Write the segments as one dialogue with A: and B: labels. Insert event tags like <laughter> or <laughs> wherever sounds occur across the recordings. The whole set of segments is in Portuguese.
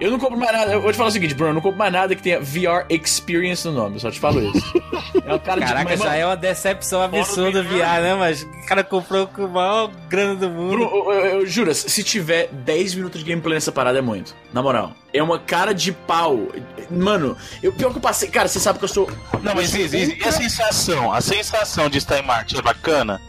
A: Eu não compro mais nada. Eu vou te falar o seguinte, Bruno, eu não compro mais nada que tenha VR Experience no nome, eu só te falo isso.
B: É o cara Caraca, de... já é uma decepção absurda VR, né? Mas o cara comprou com o maior grana do mundo.
A: Bruno, eu, eu, eu, juro, se tiver 10 minutos de gameplay nessa parada é muito. Na moral. É uma cara de pau. Mano, eu, pior que eu passei. Cara, você sabe que eu sou.
C: Não, mas e, e, e a sensação? A sensação de estar em Marte é bacana?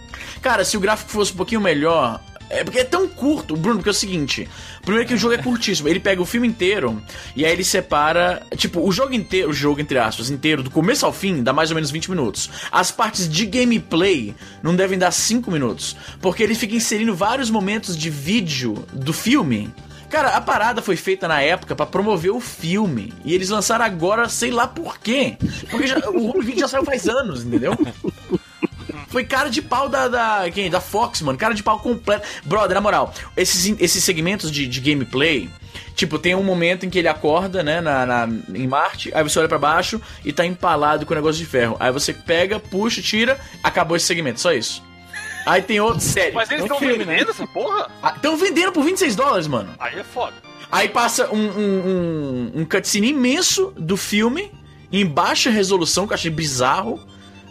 A: Cara, se o gráfico fosse um pouquinho melhor, é porque é tão curto, Bruno, porque é o seguinte. Primeiro que o jogo é curtíssimo. Ele pega o filme inteiro e aí ele separa. Tipo, o jogo inteiro, o jogo, entre aspas, inteiro, do começo ao fim, dá mais ou menos 20 minutos. As partes de gameplay não devem dar 5 minutos. Porque ele fica inserindo vários momentos de vídeo do filme. Cara, a parada foi feita na época para promover o filme. E eles lançaram agora, sei lá por quê. Porque já, o vídeo já saiu faz anos, entendeu? Foi cara de pau da, da, quem? da Fox, mano. Cara de pau completo. Brother, na moral, esses, esses segmentos de, de gameplay. Tipo, tem um momento em que ele acorda, né, na, na em Marte, aí você olha para baixo e tá empalado com o negócio de ferro. Aí você pega, puxa, tira, acabou esse segmento, só isso. Aí tem outro, <laughs> sério.
C: Mas eles estão é um vendendo né? essa porra?
A: Estão ah, vendendo por 26 dólares, mano.
C: Aí é foda.
A: Aí passa um, um, um, um cutscene imenso do filme, em baixa resolução, que eu achei bizarro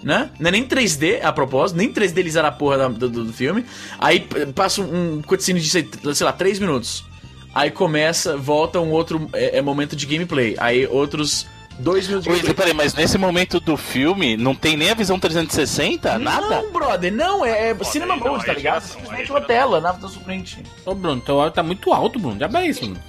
A: né? Não é nem 3D, a propósito, nem 3D eles eram a porra do, do, do, filme. Aí passa um, cutscene de, sei, sei lá, 3 minutos. Aí começa, volta um outro é, é momento de gameplay. Aí outros dois minutos de
C: gameplay. Peraí, mas nesse momento do filme não tem nem a visão 360? Nada?
A: Não, brother, não, é, é cinema mode, tá ligado? Simplesmente uma tela, nada da frente.
B: Ô, Bruno, teu áudio tá muito alto, Bruno. Já é isso, Bruno.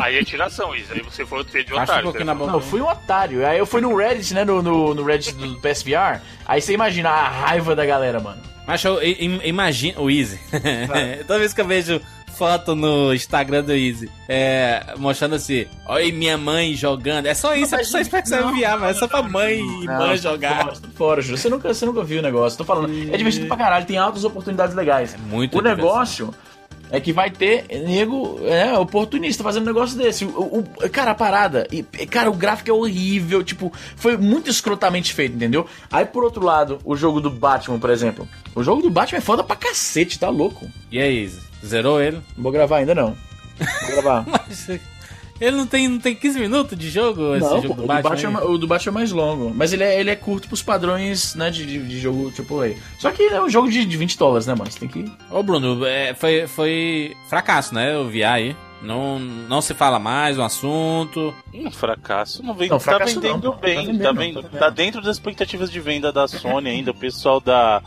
C: Aí é tiração, isso. Aí você foi ter de otário. Um
A: na Não, eu fui um otário. Aí eu fui no Reddit, né? No, no, no Reddit do PSVR. Aí você imagina a raiva da galera, mano.
B: Mas eu, imagino. O Easy. <laughs> Toda vez que eu vejo foto no Instagram do Easy, é, mostrando assim, olha minha mãe jogando. É só isso, é só expressão enviar, mas é só pra mãe e mãe jogar.
A: Fora, Ju. Você nunca, você nunca viu o negócio. Tô falando. É divertido pra caralho, tem altas oportunidades legais. É
B: muito
A: O negócio é que vai ter nego é, oportunista fazendo um negócio desse. O, o, cara, a parada. E, cara, o gráfico é horrível. Tipo, foi muito escrotamente feito, entendeu? Aí, por outro lado, o jogo do Batman, por exemplo. O jogo do Batman é foda pra cacete, tá louco?
B: E aí, zerou ele?
A: Não vou gravar ainda não. Vou gravar.
B: Mas <laughs> ele não tem, não tem 15 minutos de jogo?
A: Não, jogo do, Batman, Batman é, o do Batman é mais longo. Mas ele é, ele é curto pros padrões né, de, de, de jogo AAA. Só que é um jogo de, de 20 dólares, né, mano? Você tem que.
B: Ô, Bruno, é, foi, foi fracasso, né? Eu vi aí. Não, não se fala mais no assunto.
C: Um fracasso. Não, vem, não tá vendendo não, bem. Tá, vendendo, tá, vendo, tá, tá dentro das expectativas de venda da Sony ainda. O pessoal da,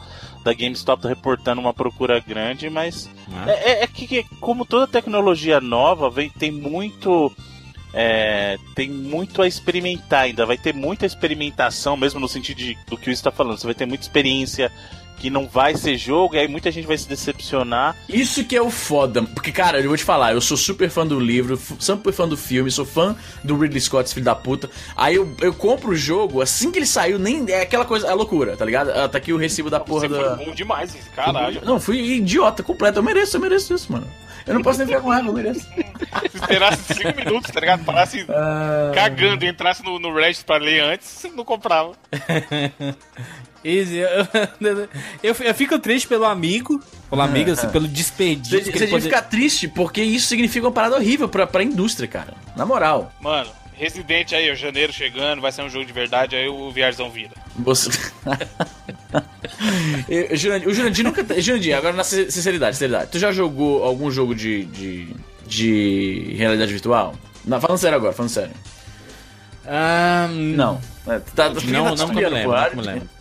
C: da GameStop tá reportando uma procura grande, mas ah. é, é, é, que, como toda tecnologia nova, vem, tem muito. É, tem muito a experimentar ainda, vai ter muita experimentação, mesmo no sentido de, do que o está falando. Você vai ter muita experiência que não vai ser jogo, e aí muita gente vai se decepcionar.
A: Isso que é o foda. Porque, cara, eu vou te falar, eu sou super fã do livro, super fã do filme, sou fã do Ridley Scott, filho da puta. Aí eu, eu compro o jogo, assim que ele saiu, nem é aquela coisa, é loucura, tá ligado? Ah, tá aqui o recibo da porra
C: Você
A: da.
C: Foi bom demais, caralho.
A: Não, fui idiota completo. Eu mereço, eu mereço isso, mano. Eu não posso nem ficar com raiva, eu mereço. <laughs>
C: Se esperasse 5 minutos, tá ligado? Parasse uh... cagando e entrasse no, no Reddit pra ler antes, você não comprava. <laughs>
B: Easy. Eu, <laughs> eu, eu, fico triste pelo amigo, pelo amigo, assim, pelo desperdício.
A: Você, você poder... ficar triste porque isso significa uma parada horrível pra, pra indústria, cara. Na moral.
C: Mano, Resident aí, o janeiro chegando, vai ser um jogo de verdade, aí o Viarzão vira.
A: Você. <laughs> o Jurandir nunca. Jurandir, agora na sinceridade, sinceridade. Tu já jogou algum jogo de. de, de realidade virtual? Não, falando sério agora, falando sério.
B: Um...
A: Não.
B: É, tá, não, não, <laughs> não, não me lembro, não me lembro.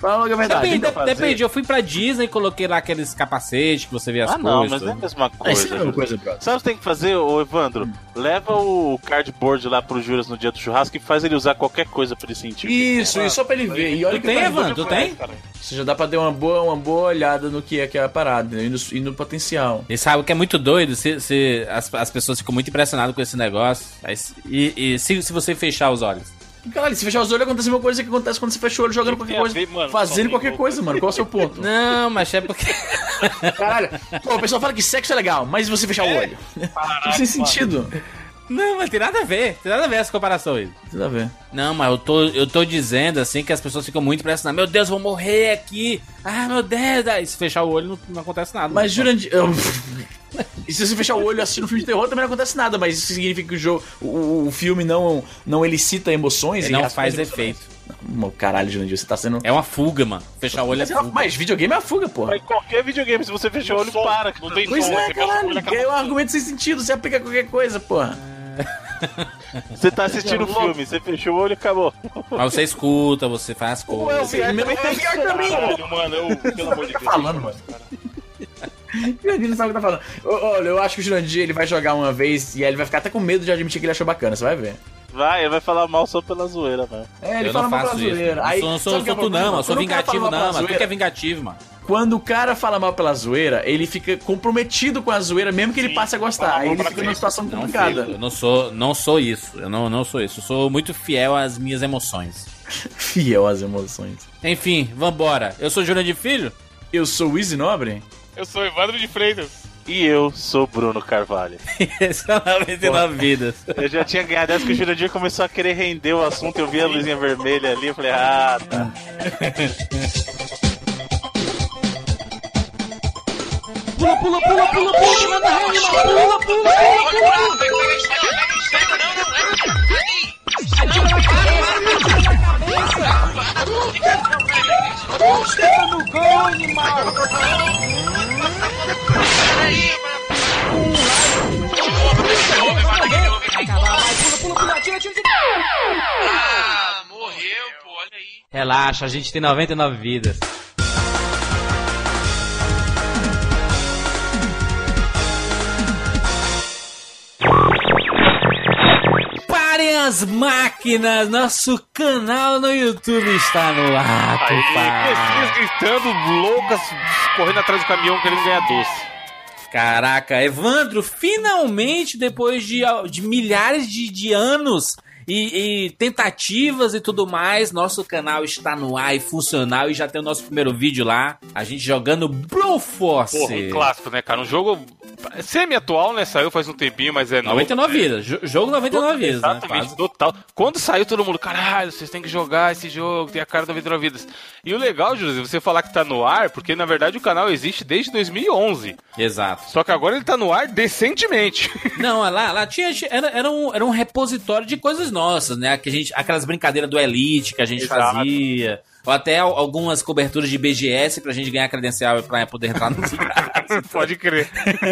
A: Fala logo a verdade.
B: Depende, depende, eu fui pra Disney e coloquei lá aqueles capacetes que você vê as
C: ah,
B: coisas.
C: Ah, não, mas não é a mesma coisa. Ah, é a mesma coisa, brother. Sabe o que tem que fazer, ô Evandro? Hum. Leva o cardboard lá pro Juras no dia do churrasco e faz ele usar qualquer coisa pra ele sentir.
A: Isso, isso só pra ele ver. E olha
B: tu que tem, Evandro? Tu tem?
A: Você já dá pra dar uma boa, uma boa olhada no que é aquela parada né? e no, e no potencial.
B: E sabe o que é muito doido? Se, se as, as pessoas ficam muito impressionadas com esse negócio. Aí, e, e se, se você fechar os olhos.
A: Caralho, se fechar os olhos acontece a mesma coisa que acontece quando você fecha o olho jogando qualquer coisa. Ver, mano, fazendo qualquer coisa, mano. Qual é o seu ponto?
B: Não, mas é porque. <laughs>
A: Caralho. Pô, o pessoal fala que sexo é legal, mas se você fechar é? o olho. Não sem sentido.
B: Não, mas tem nada a ver. Tem nada a ver essa comparação aí.
A: Tem nada a ver.
B: Não, mas eu tô, eu tô dizendo assim que as pessoas ficam muito impressionadas. Meu Deus, vou morrer aqui. Ah, meu Deus. Aí se fechar o olho não, não acontece nada.
A: Mas Jurandir. Eu... E se você fechar o olho assim no filme de terror, também não acontece nada, mas isso significa que o jogo, o, o filme não, não elicita emoções
B: Ele não faz efeito.
A: Não, caralho, Jurandir, você tá sendo.
B: É uma fuga, mano. Fechar o olho é
A: mas, é
B: fuga.
A: Mas videogame é uma fuga, porra.
C: Mas qualquer videogame, se você fechar o olho, para. Não tem
A: pois
C: som,
A: é,
C: você
A: caralho.
C: o
A: É um argumento sem sentido, você aplica qualquer coisa, porra. <laughs>
C: Você tá assistindo o filme, você fechou o olho e acabou.
B: Mas você escuta, você faz coisas.
C: Ué, também tem que
A: também,
C: mano, eu, pelo amor de Deus.
A: falando, mano. <laughs> Jurandir não sabe o que tá falando. Olha, eu acho que o Jurandir ele vai jogar uma vez e aí ele vai ficar até com medo de admitir que ele achou bacana, você vai ver.
C: Vai, ele vai falar mal só pela zoeira, mano.
A: É, ele
B: eu
A: fala
B: não
A: mal pela
B: isso.
A: zoeira. Aí,
B: sou, não sou,
A: que é
B: sou tu não, eu sou vingativo não, mano. Tu
A: zoeira-
B: que é vingativo, mano.
A: Quando o cara fala mal pela zoeira, ele fica comprometido com a zoeira, mesmo que ele
C: Sim,
A: passe a gostar. Aí ele fica numa situação
B: Não,
A: complicada.
B: eu não sou, não sou isso. Eu não, não sou isso. Eu sou muito fiel às minhas emoções. <laughs>
A: Fiel às emoções.
B: Enfim, vambora. Eu sou Jurandir Filho.
A: Eu sou o Easy Nobre.
D: Eu sou Evandro de Freitas.
C: E eu sou Bruno Carvalho.
B: Esse é o 99 Vidas.
C: Eu já tinha ganhado essa que o Jurandir começou a querer render o assunto. Eu vi a luzinha vermelha ali. Eu falei, ah, tá.
D: Ah, morreu, pô, olha aí.
B: Relaxa, a gente tem 99 vidas. Parem as máquinas! Nosso canal no YouTube está no ar.
D: Pessoas gritando, loucas, correndo atrás do caminhão querendo ganhar doce.
B: Caraca, Evandro, finalmente, depois de, de milhares de, de anos e, e tentativas e tudo mais, nosso canal está no ar e funcional e já tem o nosso primeiro vídeo lá, a gente jogando Broforce.
D: Porra, um clássico, né, cara? Um jogo semi-atual, né? Saiu faz um tempinho, mas é novo.
B: 99 vidas, jo- jogo 99 vidas, né?
D: Exatamente,
B: Quase.
D: total. Quando saiu, todo mundo, caralho, vocês têm que jogar esse jogo, tem a cara da 99 Vidas. E o legal, José, você falar que tá no ar, porque na verdade o canal existe desde 2011.
B: Exato.
D: Só que agora ele tá no ar decentemente.
B: Não, lá, lá tinha. Era, era, um, era um repositório de coisas nossas, né? Que a gente, aquelas brincadeiras do Elite que a gente
D: Exato.
B: fazia. Ou até al- algumas coberturas de BGS pra gente ganhar credencial pra poder entrar no <laughs>
D: Pode crer.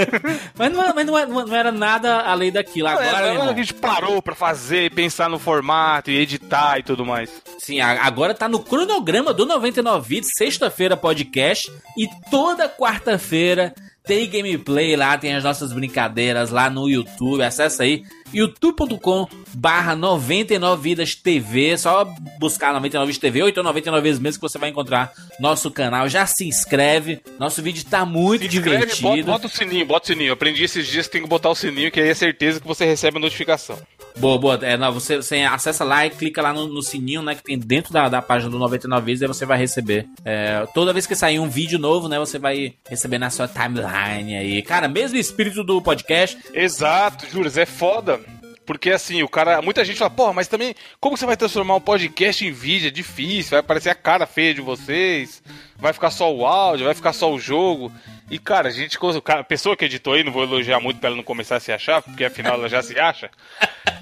D: <laughs>
B: Mas, não, mas não, não era nada além daquilo. Agora,
D: Agora,
B: meu irmão,
D: a gente parou pra fazer, pensar no formato e editar e tudo mais.
B: sim, agora tá no cronograma do 99 Vídeos, sexta-feira podcast e toda quarta-feira tem gameplay lá, tem as nossas brincadeiras lá no YouTube. Acessa aí youtube.com barra 99 Vidas TV. Só buscar 99 Vidas TV ou então 99 vezes mesmo que você vai encontrar nosso canal. Já se inscreve. Nosso vídeo tá muito
D: Escreve,
B: divertido.
D: bota, bota o sininho, bota o sininho. Eu aprendi esses dias que tem que botar o sininho, que aí é certeza que você recebe a notificação.
B: Boa, boa. É, não, você, você acessa lá e clica lá no, no sininho, né? Que tem dentro da, da página do 99 vezes, aí você vai receber. É, toda vez que sair um vídeo novo, né? Você vai receber na sua timeline aí. Cara, mesmo espírito do podcast.
D: Exato, Juras, é foda. Porque assim, o cara. Muita gente fala, porra, mas também, como você vai transformar um podcast em vídeo? É difícil, vai aparecer a cara feia de vocês, vai ficar só o áudio, vai ficar só o jogo. E, cara, a gente. A pessoa que editou aí, não vou elogiar muito pra ela não começar a se achar, porque afinal ela já se acha.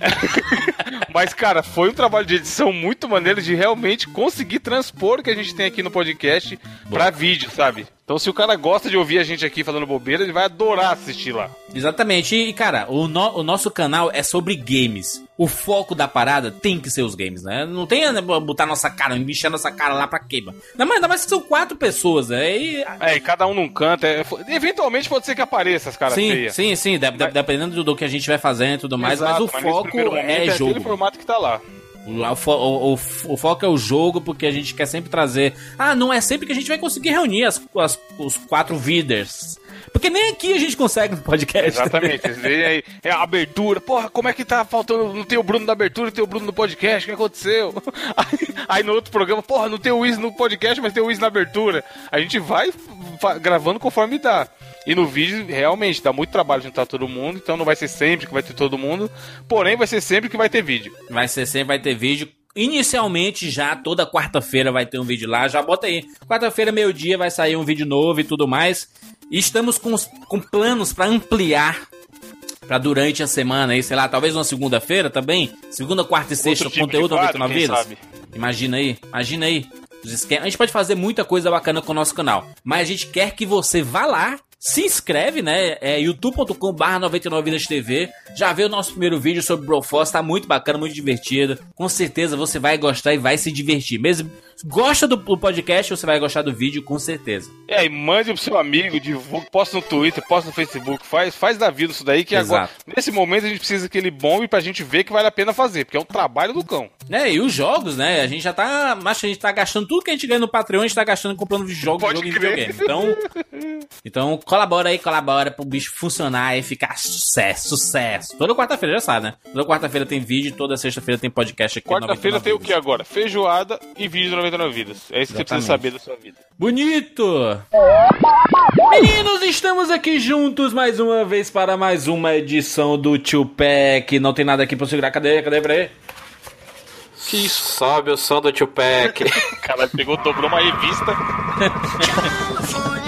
D: <laughs> Mas, cara, foi um trabalho de edição muito maneiro de realmente conseguir transpor o que a gente tem aqui no podcast pra vídeo, sabe? Então, se o cara gosta de ouvir a gente aqui falando bobeira, ele vai adorar assistir lá.
B: Exatamente. E, cara, o, no- o nosso canal é sobre games. O foco da parada tem que ser os games, né? Não tem né, botar nossa cara, mexer nossa cara lá pra mano? Ainda mais, ainda mais que são quatro pessoas, né? E,
D: É, e cada um num canto. é, eventualmente pode ser que apareça as caras
B: sim,
D: feias.
B: sim, sim, de- de- dependendo do, do que a gente vai fazendo e tudo mais,
D: Exato,
B: mas o
D: nesse
B: foco
D: primeiro momento
B: é
D: aquele
B: jogo.
D: formato que tá lá.
B: O, fo- o- o- o foco é o jogo, porque a gente quer sempre trazer. Ah, não é sempre que a gente vai conseguir reunir as, as- os quatro vídeos. Porque nem aqui a gente consegue no podcast.
D: Exatamente. <laughs> Vocês veem aí, é a abertura. Porra, como é que tá faltando? Não tem o Bruno da abertura, tem o Bruno no podcast. O que aconteceu? <laughs> Aí, aí no outro programa, porra, não tem o Wiz no podcast, mas tem o Wiz na abertura. A gente vai gravando conforme dá. E no vídeo, realmente, dá muito trabalho juntar todo mundo, então não vai ser sempre que vai ter todo mundo, porém vai ser sempre que vai ter vídeo.
B: Vai ser sempre, vai ter vídeo. Inicialmente já toda quarta-feira vai ter um vídeo lá. Já bota aí. Quarta-feira, meio-dia, vai sair um vídeo novo e tudo mais. E estamos com, com planos para ampliar para durante a semana aí, sei lá, talvez uma segunda-feira também. Segunda, quarta e sexta, tipo conteúdo 99 vidas. Sabe? Imagina aí, imagina aí. A gente pode fazer muita coisa bacana com o nosso canal, mas a gente quer que você vá lá se inscreve, né? É youtube.com/barra 99 Vidas TV. Já vê o nosso primeiro vídeo sobre Broforce, tá muito bacana, muito divertido. Com certeza você vai gostar e vai se divertir. Mesmo gosta do, podcast, você vai gostar do vídeo, com certeza.
D: É, e mande pro seu amigo, divulgue, posta no Twitter, posta no Facebook, faz, faz da vida isso daí, que Exato. agora, nesse momento, a gente precisa que ele bombe pra gente ver que vale a pena fazer, porque é um trabalho do cão.
B: É, e os jogos, né? A gente já tá. Mas a gente tá gastando tudo que a gente ganha no Patreon, a gente tá gastando comprando jogos, Pode jogo crer. videogame. Então. Então, colabora aí, colabora pro bicho funcionar e ficar sucesso, sucesso. Toda quarta-feira, já sabe, né? Toda quarta-feira tem vídeo, toda sexta-feira tem podcast aqui.
D: Quarta-feira tem o que agora? Feijoada e vídeo do 99 Vidas. É isso que você precisa saber da sua vida.
B: Bonito! Meninos, estamos aqui juntos mais uma vez para mais uma edição do Tio Pack. Não tem nada aqui pra segurar. Cadê? Cadê? Peraí.
C: Que sobe o som do Tio Pack. <laughs>
D: Caralho, pegou, dobrou uma revista. <laughs>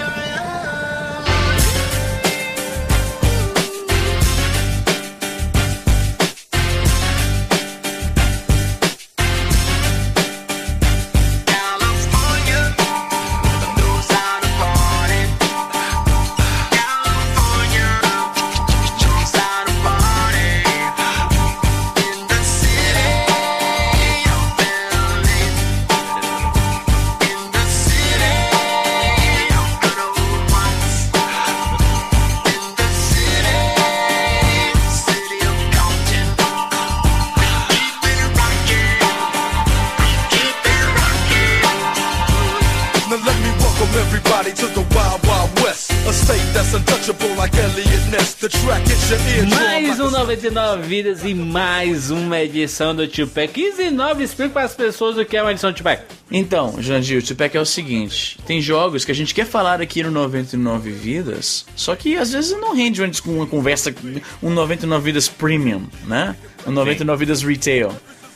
B: Mais um 99 vidas e mais uma edição do Tupac. 19 explica para as pessoas o que é uma edição do Tupac.
A: Então, Jandir, o Tupac é o seguinte: tem jogos que a gente quer falar aqui no 99 vidas, só que às vezes não rende uma conversa, um 99 vidas premium, né? Um 99 Sim. vidas retail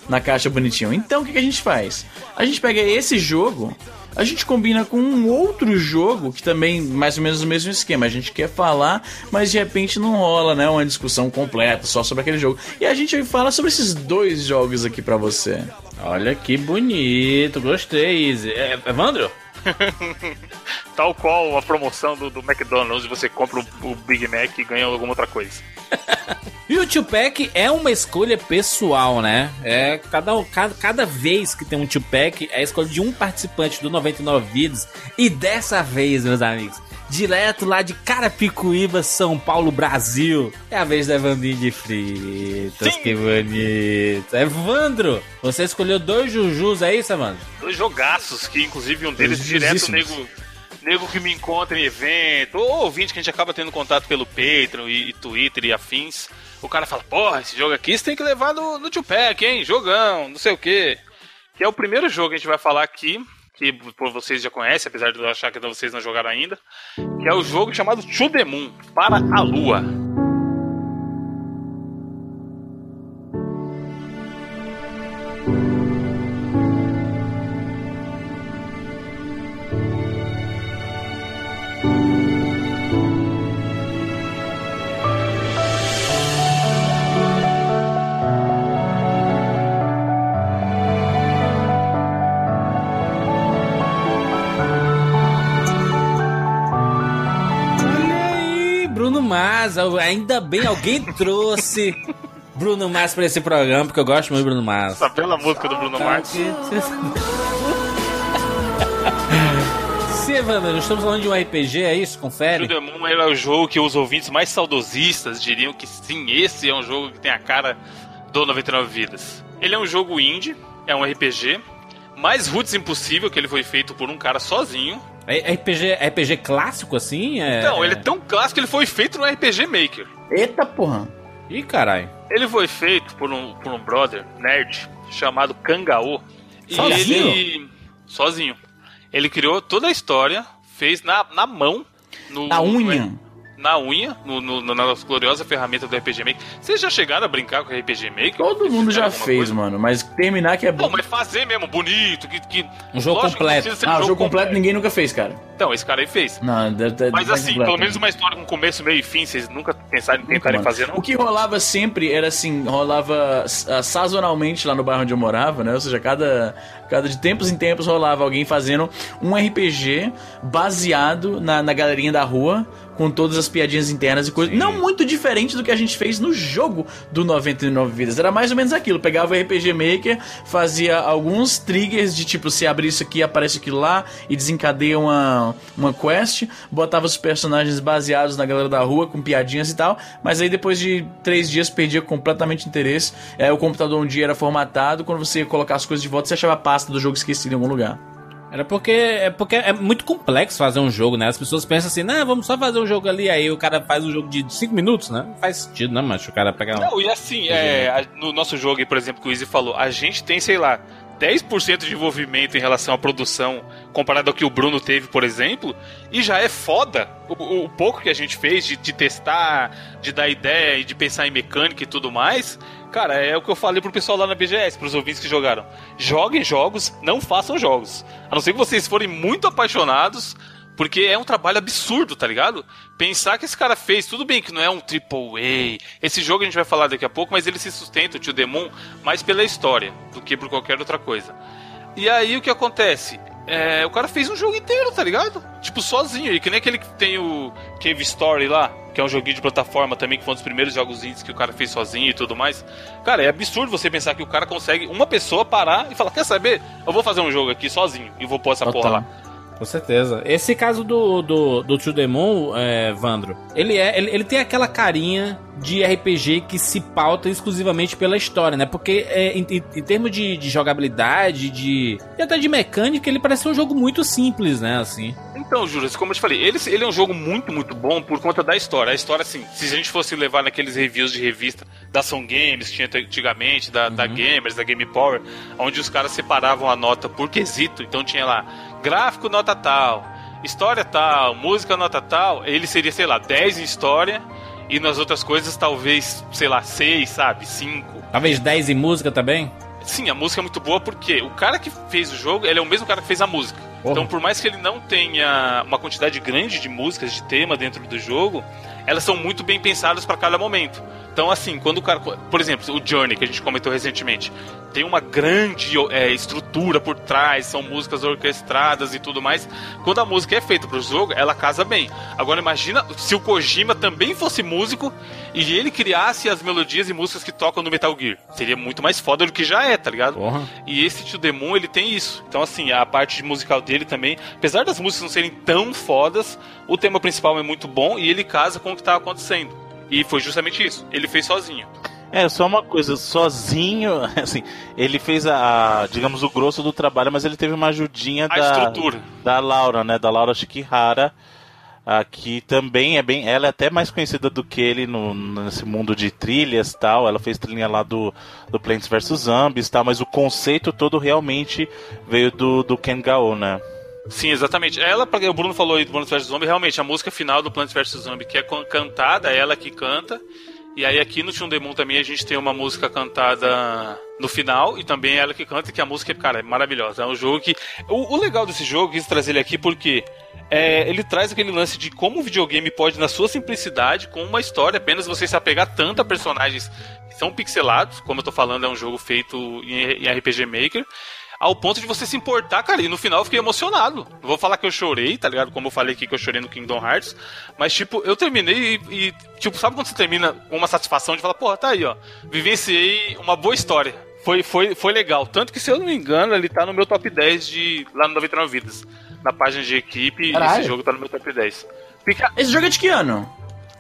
A: na caixa bonitinho. Então o que a gente faz? A gente pega esse jogo a gente combina com um outro jogo que também mais ou menos o mesmo esquema. A gente quer falar, mas de repente não rola, né, uma discussão completa só sobre aquele jogo. E a gente fala sobre esses dois jogos aqui para você.
B: Olha que bonito, gostei, Easy. É, Evandro? <laughs>
D: Tal qual a promoção do, do McDonald's, você compra o, o Big Mac e ganha alguma outra coisa. <laughs>
B: E o Tupac é uma escolha pessoal, né? É cada, cada, cada vez que tem um Tupac é a escolha de um participante do 99 Vidas. E dessa vez, meus amigos, direto lá de Carapicuíba, São Paulo, Brasil. É a vez da Evandinho de Fritas, Sim. que bonito. Evandro, você escolheu dois Jujus, é isso, Evandro?
D: Dois jogaços, que inclusive um deles direto nego, nego que me encontra em evento, ou ouvinte que a gente acaba tendo contato pelo Patreon e, e Twitter e afins. O cara fala, porra, esse jogo aqui você tem que levar no, no Tupac, hein? Jogão, não sei o quê. Que é o primeiro jogo que a gente vai falar aqui que por vocês já conhecem, apesar de eu achar que vocês não jogaram ainda, que é o jogo chamado To The Moon, para a Lua.
B: Ainda bem alguém trouxe Bruno Mars pra esse programa, porque eu gosto muito do Bruno Mars.
D: Tá pela música do Bruno Mars? <laughs>
B: Sim, Evandro, estamos falando de um RPG, é isso? Confere.
D: Shoot Moon é o jogo que os ouvintes mais saudosistas diriam que sim, esse é um jogo que tem a cara do 99 Vidas. Ele é um jogo indie, é um RPG, mais roots impossível, que ele foi feito por um cara sozinho.
B: É RPG, RPG clássico assim? É...
D: Não, ele é tão clássico que ele foi feito no RPG Maker.
A: Eita porra.
B: Ih, caralho.
D: Ele foi feito por um, por um brother nerd chamado Kangaô.
B: Sozinho?
D: ele. Sozinho. Ele criou toda a história, fez na, na mão.
A: No, na unha?
D: No, na unha, no, no, na nossa gloriosa ferramenta do RPG Maker. Vocês já chegaram a brincar com o RPG Maker?
A: Todo mundo já fez, coisa? mano, mas terminar que é bom. Não,
D: mas fazer mesmo, bonito, que... que
B: um jogo completo.
A: Ah, um jogo, jogo completo ninguém nunca fez, cara.
D: Então, esse cara aí fez.
A: Não, deve ter,
D: Mas assim, completo, pelo menos uma história com começo, meio e fim, vocês nunca pensaram em tentarem fazer, não?
A: O que rolava sempre era assim, rolava uh, sazonalmente lá no bairro onde eu morava, né? Ou seja, cada, cada de tempos em tempos rolava alguém fazendo um RPG baseado na, na galerinha da rua com todas as piadinhas internas e coisas. Não muito diferente do que a gente fez no jogo do 99 Vidas. Era mais ou menos aquilo. Pegava o RPG Maker, fazia alguns triggers de tipo, se abrir isso aqui, aparece aquilo lá e desencadeia uma, uma quest. Botava os personagens baseados na galera da rua, com piadinhas e tal. Mas aí depois de três dias perdia completamente interesse. É, o computador um dia era formatado. Quando você ia colocar as coisas de volta, você achava a pasta do jogo esquecida em algum lugar.
B: Era porque é porque é muito complexo fazer um jogo, né? As pessoas pensam assim, não, vamos só fazer um jogo ali, aí o cara faz um jogo de 5 minutos, né? Não faz sentido, não, mas o cara pegar um...
D: Não, e assim, é, no nosso jogo, por exemplo, que o Easy falou, a gente tem, sei lá, 10% de envolvimento em relação à produção comparado ao que o Bruno teve, por exemplo, e já é foda o, o pouco que a gente fez de, de, testar, de dar ideia e de pensar em mecânica e tudo mais. Cara, é o que eu falei pro pessoal lá na BGS, pros ouvintes que jogaram. Joguem jogos, não façam jogos. A não ser que vocês forem muito apaixonados, porque é um trabalho absurdo, tá ligado? Pensar que esse cara fez, tudo bem que não é um triple A. Esse jogo a gente vai falar daqui a pouco, mas ele se sustenta, o Tio Demon, mais pela história do que por qualquer outra coisa. E aí o que acontece? É, o cara fez um jogo inteiro, tá ligado? Tipo, sozinho. E que nem aquele que tem o Cave Story lá, que é um joguinho de plataforma também, que foi um dos primeiros jogos indies que o cara fez sozinho e tudo mais. Cara, é absurdo você pensar que o cara consegue uma pessoa parar e falar: Quer saber? Eu vou fazer um jogo aqui sozinho e vou pôr essa Total. porra lá.
B: Com certeza. Esse caso do, do, do Tio Demon, é, Vandro, ele, é, ele, ele tem aquela carinha de RPG que se pauta exclusivamente pela história, né? Porque é, em, em, termos de, de jogabilidade, de, e até de mecânica, ele parece um jogo muito simples, né? Assim.
D: Então, Júlio, como eu te falei, ele, ele é um jogo muito, muito bom por conta da história. A história, assim, se a gente fosse levar naqueles reviews de revista da Ação Games, que tinha antigamente, da, uhum. da Gamers, da Game Power, onde os caras separavam a nota por quesito, então tinha lá gráfico nota tal, história tal, música nota tal, ele seria, sei lá, 10 em história e nas outras coisas talvez, sei lá, 6, sabe? 5.
B: Talvez 10 em música também?
D: Sim, a música é muito boa porque o cara que fez o jogo, ele é o mesmo cara que fez a música. Porra. Então, por mais que ele não tenha uma quantidade grande de músicas de tema dentro do jogo, elas são muito bem pensadas para cada momento. Então, assim, quando o cara. Por exemplo, o Journey, que a gente comentou recentemente, tem uma grande é, estrutura por trás, são músicas orquestradas e tudo mais. Quando a música é feita pro jogo, ela casa bem. Agora, imagina se o Kojima também fosse músico e ele criasse as melodias e músicas que tocam no Metal Gear. Seria muito mais foda do que já é, tá ligado? Porra. E esse To The Moon, ele tem isso. Então, assim, a parte musical dele também, apesar das músicas não serem tão fodas, o tema principal é muito bom e ele casa com o que tá acontecendo. E foi justamente isso. Ele fez sozinho.
C: É, só uma coisa, sozinho, <laughs> assim, ele fez a, a, digamos, o grosso do trabalho, mas ele teve uma ajudinha a da, estrutura. da Laura, né, da Laura Shikihara, que também é bem, ela é até mais conhecida do que ele no, nesse mundo de trilhas tal, ela fez trilha lá do, do Plants vs Zombies tal, mas o conceito todo realmente veio do, do Ken Gao, né.
D: Sim, exatamente. Ela, o Bruno falou aí do Plants vs Zombies, realmente, a música final do Plants vs Zombies, que é cantada, é ela que canta, e aí aqui no Tundemon também a gente tem uma música cantada no final e também ela que canta, que a música, cara, é maravilhosa. É um jogo que. O, o legal desse jogo, quis trazer ele aqui porque é, ele traz aquele lance de como o videogame pode, na sua simplicidade, com uma história, apenas você se apegar tanto a personagens que são pixelados, como eu tô falando, é um jogo feito em, em RPG Maker, ao ponto de você se importar, cara. E no final eu fiquei emocionado. Não vou falar que eu chorei, tá ligado? Como eu falei aqui que eu chorei no Kingdom Hearts. Mas, tipo, eu terminei e, e tipo, sabe quando você termina com uma satisfação de falar, porra, tá aí, ó. Vivenciei uma boa história. Foi, foi, foi legal. Tanto que, se eu não me engano, ele tá no meu top 10 de lá no 99 Vidas. Na página de equipe, Caralho. esse jogo tá no meu top 10.
A: Fica... Esse jogo é de que ano?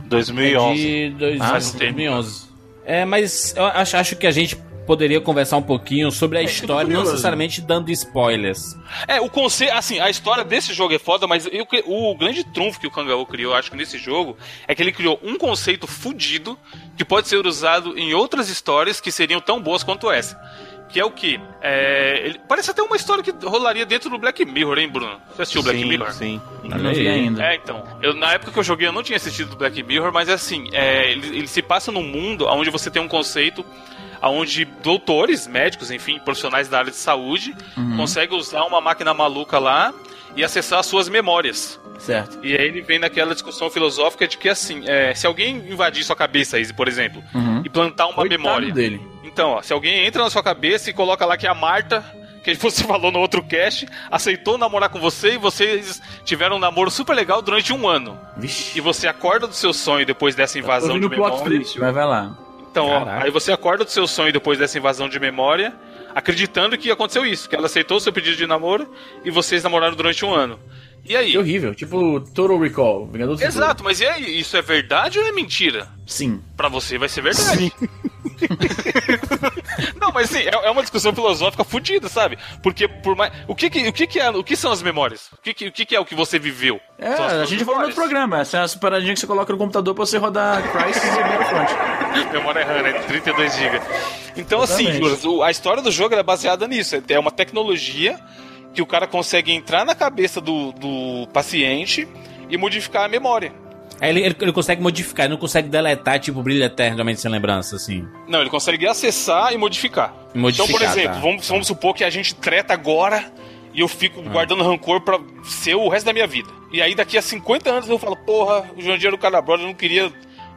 C: 2011.
B: É de dois... ah, 2011. É, mas eu acho, acho que a gente poderia conversar um pouquinho sobre a é, história, não necessariamente dando spoilers.
D: É, o conceito, assim, a história desse jogo é foda, mas eu, o grande trunfo que o Kangaroo criou, acho que nesse jogo, é que ele criou um conceito fudido que pode ser usado em outras histórias que seriam tão boas quanto essa. que é o que? É, ele, parece até uma história que rolaria dentro do Black Mirror, hein, Bruno? Você assistiu o Black
C: sim,
D: Mirror?
C: Sim,
A: não vi ainda.
D: É, então. Eu, na época que eu joguei, eu não tinha assistido o Black Mirror, mas é assim, é, ele, ele se passa num mundo onde você tem um conceito onde doutores, médicos, enfim, profissionais da área de saúde, uhum. conseguem usar uma máquina maluca lá e acessar as suas memórias.
A: Certo.
D: E aí ele vem naquela discussão filosófica de que, assim, é, se alguém invadir sua cabeça, Izzy, por exemplo, uhum. e plantar uma Coitado memória.
A: dele.
D: Então, ó, se alguém entra na sua cabeça e coloca lá que a Marta que <laughs> você falou no outro cast, aceitou namorar com você e vocês tiveram um namoro super legal durante um ano. Vixe. E você acorda do seu sonho depois dessa invasão de memória. Plot twist,
A: mas vai lá.
D: Então, ó, aí você acorda do seu sonho depois dessa invasão de memória, acreditando que aconteceu isso, que ela aceitou o seu pedido de namoro e vocês namoraram durante um ano. E aí?
A: Que horrível, tipo Total Recall,
D: Vingador do Exato, Futuro. mas e aí? Isso é verdade ou é mentira?
A: Sim.
D: Para você vai ser verdade. Sim. <laughs> não, mas sim, é, é, uma discussão filosófica fodida, sabe? Porque por mais. O que, que, o que, que é. O que são as memórias? O que, que, o que, que é o que você viveu?
A: É, a gente falou no programa. Essa é as paradinhas que você coloca no computador pra você rodar Crysis e Battlefront. <laughs>
D: Memória RAM, né? 32 GB. Então, assim, Exatamente. assim, a história do jogo é baseada nisso. É uma tecnologia que o cara consegue entrar na cabeça do, do paciente e modificar a memória.
B: Ele, ele, ele, consegue modificar, ele não consegue deletar, tipo, brilho eternamente sem lembrança, assim.
D: Não, ele consegue acessar e modificar. modificar então, por exemplo, tá. vamos, vamos supor que a gente treta agora e eu fico ah. guardando rancor pra ser o resto da minha vida. E aí, daqui a 50 anos, eu falo, porra, o João Dinheiro Cadabrod, eu não queria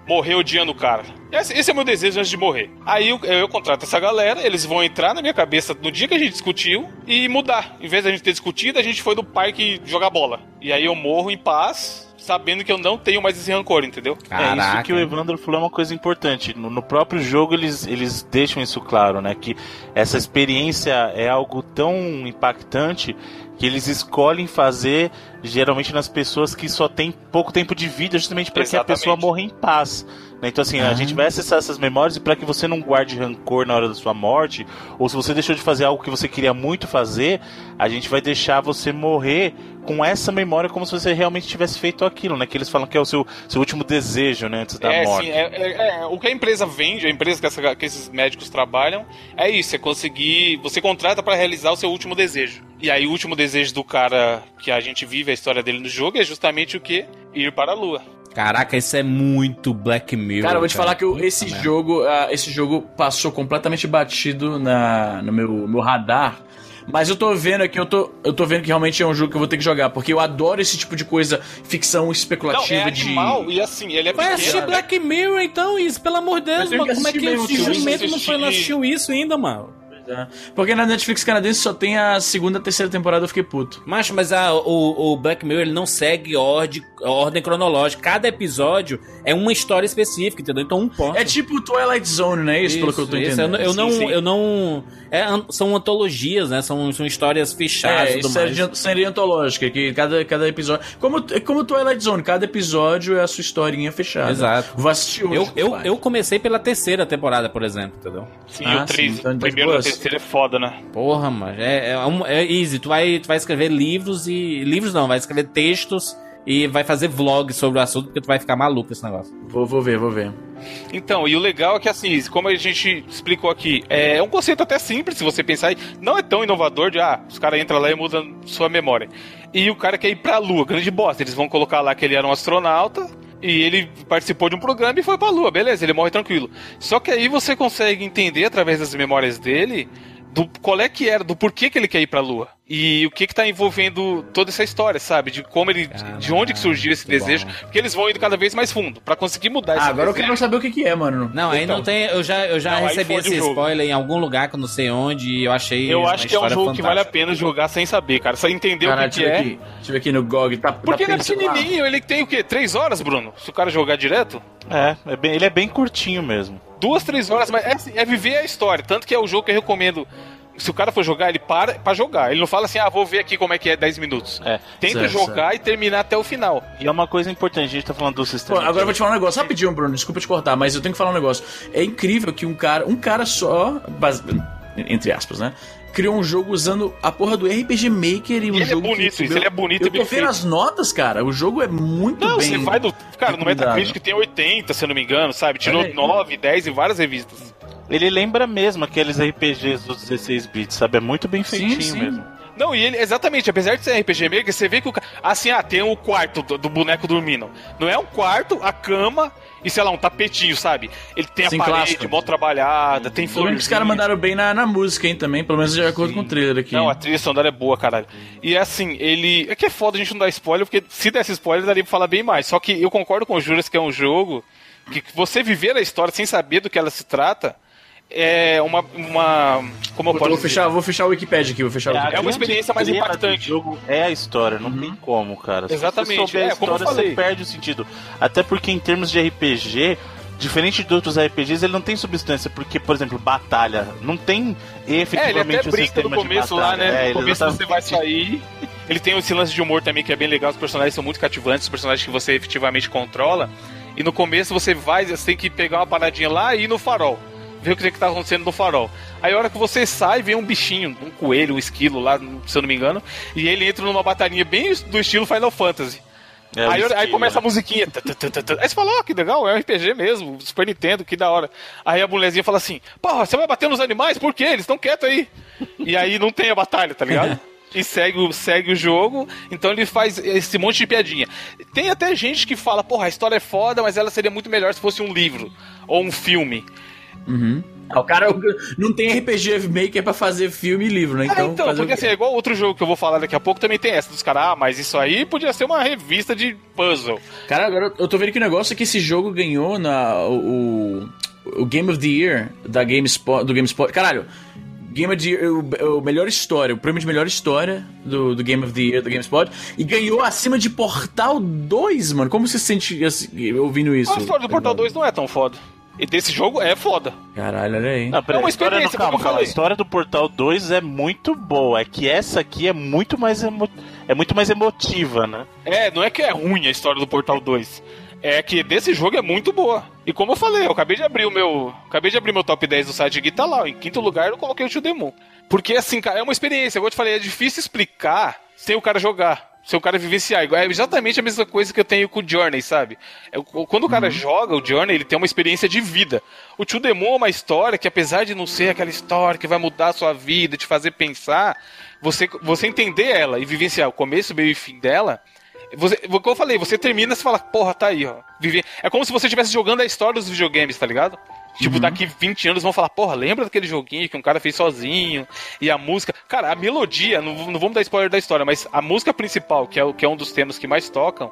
D: morrer odiando o cara. Esse, esse, é o meu desejo antes de morrer. Aí eu, eu, contrato essa galera, eles vão entrar na minha cabeça no dia que a gente discutiu e mudar. Em vez da gente ter discutido, a gente foi no parque jogar bola. E aí eu morro em paz, sabendo que eu não tenho mais esse rancor, entendeu?
C: Caraca. É isso que o Evandro falou é uma coisa importante. No, no, próprio jogo eles, eles deixam isso claro, né? Que essa experiência é algo tão impactante que eles escolhem fazer geralmente nas pessoas que só têm pouco tempo de vida, justamente para que a pessoa morra em paz. Né? Então, assim, a gente vai acessar essas memórias e para que você não guarde rancor na hora da sua morte, ou se você deixou de fazer algo que você queria muito fazer, a gente vai deixar você morrer com essa memória como se você realmente tivesse feito aquilo, né? Que eles falam que é o seu, seu último desejo, né? Antes da
D: é,
C: morte.
D: Sim, é, é, é, o que a empresa vende, a empresa que, essa, que esses médicos trabalham, é isso, é conseguir. Você contrata para realizar o seu último desejo. E aí o último desejo do cara que a gente vive a história dele no jogo é justamente o que? Ir para a lua.
B: Caraca, isso é muito Black Mirror.
A: Cara, eu vou te cara. falar que eu, esse jogo, uh, esse jogo passou completamente batido na, no meu, meu radar. Mas eu tô vendo aqui, eu tô, eu tô vendo que realmente é um jogo que eu vou ter que jogar, porque eu adoro esse tipo de coisa, ficção especulativa
D: não, é
A: de.
D: Animal, e assim, ele é
B: Vai assistir né? Black Mirror então, isso, pelo amor de Deus, mano. Como é que esse jumento não, foi, não assistiu isso ainda, mano?
A: É. Porque na Netflix canadense só tem a segunda e terceira temporada, eu fiquei puto.
B: Macho, mas a, o, o Black Mirror ele não segue ordem, ordem cronológica. Cada episódio é uma história específica, entendeu? Então um ponto.
A: É tipo Twilight Zone, né? Isso, isso pelo que eu tô entendendo.
B: Eu, eu, não, sim. eu não. É, são antologias, né? São, são histórias fechadas. É,
A: isso é série antológica, que cada, cada episódio. Como, é como Twilight Zone, cada episódio é a sua historinha fechada.
B: Exato.
A: Vou assistir hoje.
B: Eu, eu, eu comecei pela terceira temporada, por exemplo, entendeu?
D: Sim, ah, o 3. Então, primeiro terceira é foda, né?
B: Porra, mano. É, é, é easy. Tu vai, tu vai escrever livros e. Livros não, vai escrever textos e vai fazer vlog sobre o assunto, porque tu vai ficar maluco esse negócio.
A: Vou, vou ver, vou ver.
D: Então, e o legal é que assim, como a gente explicou aqui, é um conceito até simples, se você pensar, não é tão inovador de, ah, os caras entram lá e mudam sua memória. E o cara quer ir pra lua, grande bosta. Eles vão colocar lá que ele era um astronauta, e ele participou de um programa e foi pra lua, beleza, ele morre tranquilo. Só que aí você consegue entender através das memórias dele do qual é que era, do porquê que ele quer ir pra lua. E o que que tá envolvendo toda essa história, sabe? De como ele. de onde que surgiu esse desejo. Bom. Porque eles vão indo cada vez mais fundo para conseguir mudar
A: esse ah, Agora desejo. eu quero saber o que, que é, mano.
B: Não, aí então. não tem. Eu já, eu já não, recebi esse spoiler em algum lugar que eu não sei onde e eu achei.
D: Eu acho que é um jogo fantástica. que vale a pena jogar sem saber, cara. Só entender Caralho, o que, que é.
A: Aqui, deixa eu ver aqui no GOG. Tá,
D: Porque tá ele é pequenininho, ele tem o quê? Três horas, Bruno? Se o cara jogar direto?
C: É, é bem, ele é bem curtinho mesmo.
D: Duas, três horas, mas é, é viver a história. Tanto que é o jogo que eu recomendo se o cara for jogar, ele para pra jogar. Ele não fala assim, ah, vou ver aqui como é que é 10 minutos. É. Tenta certo, jogar certo. e terminar até o final.
C: E é uma coisa importante, a gente tá falando do sistema.
A: Pô, agora eu vou te falar um negócio, rapidinho, Bruno, desculpa te cortar, mas eu tenho que falar um negócio. É incrível que um cara, um cara só, entre aspas, né? Criou um jogo usando a porra do RPG Maker e um
D: ele
A: é jogo.
D: É bonito, que, isso, ele é bonito
A: Eu tô vendo as notas, cara. O jogo é muito não, bem.
D: Não, você vai do. Cara, no Metacritic tem 80, se eu não me engano, sabe? Tirou 9, 10 em várias revistas.
C: Ele lembra mesmo aqueles RPGs dos 16 bits, sabe? É muito bem feitinho sim, sim. mesmo.
D: Não, e ele, exatamente, apesar de ser RPG maker, você vê que o Assim, ah, tem o quarto do, do, boneco dormindo. Não é um quarto, a cama e, sei lá, um tapetinho, sabe? Ele tem Sim, a parede clássico. mó trabalhada, tem flores.
A: Os caras mandaram bem na, na música, hein, também, pelo menos de acordo Sim. com o trailer aqui.
D: Não, a trilha sonora é boa, caralho. E assim, ele. É que é foda a gente não dar spoiler, porque se desse spoiler, daria pra falar bem mais. Só que eu concordo com o Juras que é um jogo que você viver a história sem saber do que ela se trata é uma. uma como eu,
A: posso vou fechar, vou fechar o Wikipedia aqui, vou fechar
D: é,
A: o
D: É uma experiência mais impactante.
C: Jogo é a história, não uhum. tem como, cara.
D: Exatamente.
C: Se você é, a história, você perde o sentido. Até porque em termos de RPG, diferente de outros RPGs, ele não tem substância, porque, por exemplo, batalha, não tem efetivamente é, ele até
D: o sistema no começo lá, né? É, no começo você vai sair. Ele tem esse lance de humor também que é bem legal, os personagens são muito cativantes, os personagens que você efetivamente controla. E no começo você vai, você tem que pegar uma paradinha lá e ir no farol ver o que está acontecendo no farol. Aí a hora que você sai, vem um bichinho, um coelho, um esquilo lá, se eu não me engano, e ele entra numa batalhinha bem do estilo Final Fantasy. É, aí, aí, começa a né? musiquinha. Aí você fala, ó, oh, que legal, é um RPG mesmo, Super Nintendo, que da hora. Aí a mulherzinha fala assim, porra, você vai bater nos animais? Por quê? Eles estão quietos aí. e aí não tem a batalha, tá ligado? <laughs> e segue, segue o jogo, então ele faz esse monte de piadinha. Tem até gente que fala, porra, a história é foda, mas ela seria muito melhor se fosse um livro ou um filme.
A: Uhum. Ah, o cara <laughs> não tem RPG Maker pra fazer filme e livro, né?
D: Então, é, então porque assim, é igual outro jogo que eu vou falar daqui a pouco, também tem essa dos caras, ah, mas isso aí podia ser uma revista de puzzle.
A: Cara, agora eu tô vendo que o negócio é que esse jogo ganhou na, o, o Game of the Year da GameSpot, do GameSpot. Caralho, Game of the Year, o, o, melhor história, o prêmio de melhor história do, do Game of the Year do GameSpot e ganhou acima de Portal 2, mano. Como você se sente assim, ouvindo isso? A
D: história do Portal 2 não é tão foda. E desse jogo é foda.
A: Caralho, olha aí.
C: Não, pera, é uma experiência, calma, calma. A história do Portal 2 é muito boa. É que essa aqui é muito mais emo... é muito mais emotiva, né?
D: É, não é que é ruim a história do Portal 2. É que desse jogo é muito boa. E como eu falei, eu acabei de abrir o meu. Acabei de abrir meu top 10 do site aqui, tá lá. Em quinto lugar eu coloquei o Tio Demon. Porque assim, cara, é uma experiência. Eu te falei, é difícil explicar sem o cara jogar se o cara vivenciar. É exatamente a mesma coisa que eu tenho com o Journey, sabe? É, quando o cara uhum. joga o Journey, ele tem uma experiência de vida. O Tio Demon é uma história que, apesar de não ser aquela história que vai mudar a sua vida, te fazer pensar, você, você entender ela e vivenciar o começo, meio e fim dela. Você, como eu falei, você termina e fala, porra, tá aí, ó. Viver. É como se você estivesse jogando a história dos videogames, tá ligado? Tipo, uhum. daqui 20 anos vão falar, porra, lembra daquele joguinho que um cara fez sozinho? E a música. Cara, a melodia, não, não vamos dar spoiler da história, mas a música principal, que é, que é um dos temas que mais tocam,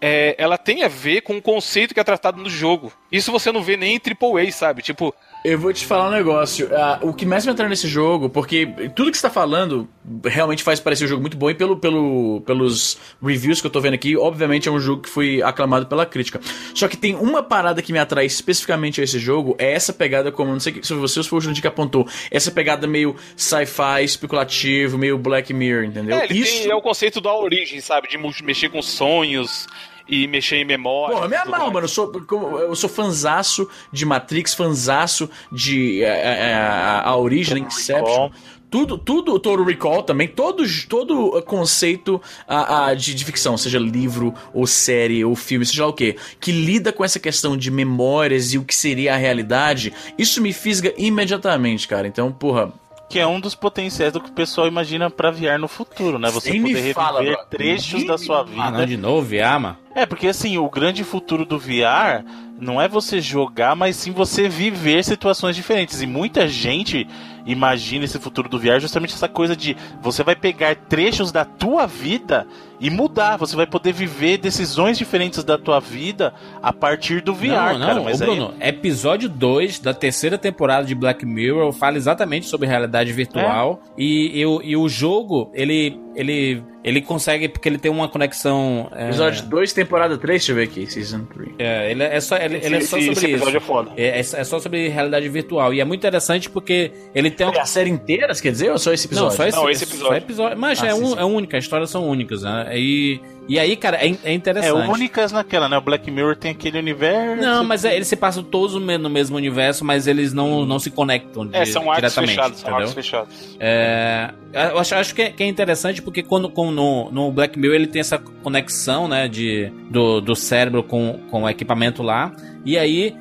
D: é, ela tem a ver com o conceito que é tratado no jogo. Isso você não vê nem em AAA, sabe? Tipo,
A: eu vou te falar um negócio. Uh, o que mais me atrai nesse jogo, porque tudo que você tá falando realmente faz parecer um jogo muito bom, e pelo, pelo, pelos reviews que eu tô vendo aqui, obviamente é um jogo que foi aclamado pela crítica. Só que tem uma parada que me atrai especificamente a esse jogo, é essa pegada, como não sei se você ou se foi o Jurandir que apontou, essa pegada meio sci-fi, especulativo, meio Black Mirror, entendeu?
D: É, ele Isso... tem, é o conceito da origem, sabe? De mexer com sonhos e mexer em memória.
A: Porra, minha mão, mano. Eu sou, eu sou fanzaço de Matrix, fanzaço de é, é, é a, a origem, Inception. Tudo, tudo, todo Recall também, todo, todo conceito a, a, de, de, ficção, seja livro, ou série, ou filme, seja lá o que, que lida com essa questão de memórias e o que seria a realidade, isso me fisga imediatamente, cara. Então, porra,
C: que é um dos potenciais do que o pessoal imagina para VR no futuro, né? Você Sim, poder reviver fala, trechos da sua vida. Ah,
B: não, de novo, VR, mano?
C: É, porque assim, o grande futuro do VR não é você jogar, mas sim você viver situações diferentes. E muita gente imagina esse futuro do VR justamente essa coisa de você vai pegar trechos da tua vida e mudar. Você vai poder viver decisões diferentes da tua vida a partir do VR, não, não, cara. Mas
B: Ô, Bruno, aí... episódio 2 da terceira temporada de Black Mirror fala exatamente sobre realidade virtual. É? E, e, e o jogo, ele, ele ele consegue, porque ele tem uma conexão.
A: É... Episódio 2, temporada 3, deixa eu ver aqui, Season 3.
B: É, ele é só, ele, esse, ele é só esse, sobre esse isso. É, foda. É, é, é, só sobre realidade virtual. E é muito interessante porque ele tem.
A: É a série inteira, quer dizer, ou só esse episódio?
B: Não, só esse, Não, esse episódio. Só episódio. Mas ah, é, um, é única, as histórias são únicas, né? E E aí, cara, é, é interessante.
C: É únicas naquela, né? O Black Mirror tem aquele universo.
B: Não, mas é, eles se passam todos no mesmo universo, mas eles não, não se conectam de,
D: é, são
B: diretamente.
D: Fechados, são arcos fechados.
B: É, eu acho, acho que, é, que é interessante porque quando, quando no, no, Black Mirror ele tem essa conexão, né, de, do, do cérebro com, com o equipamento lá. E aí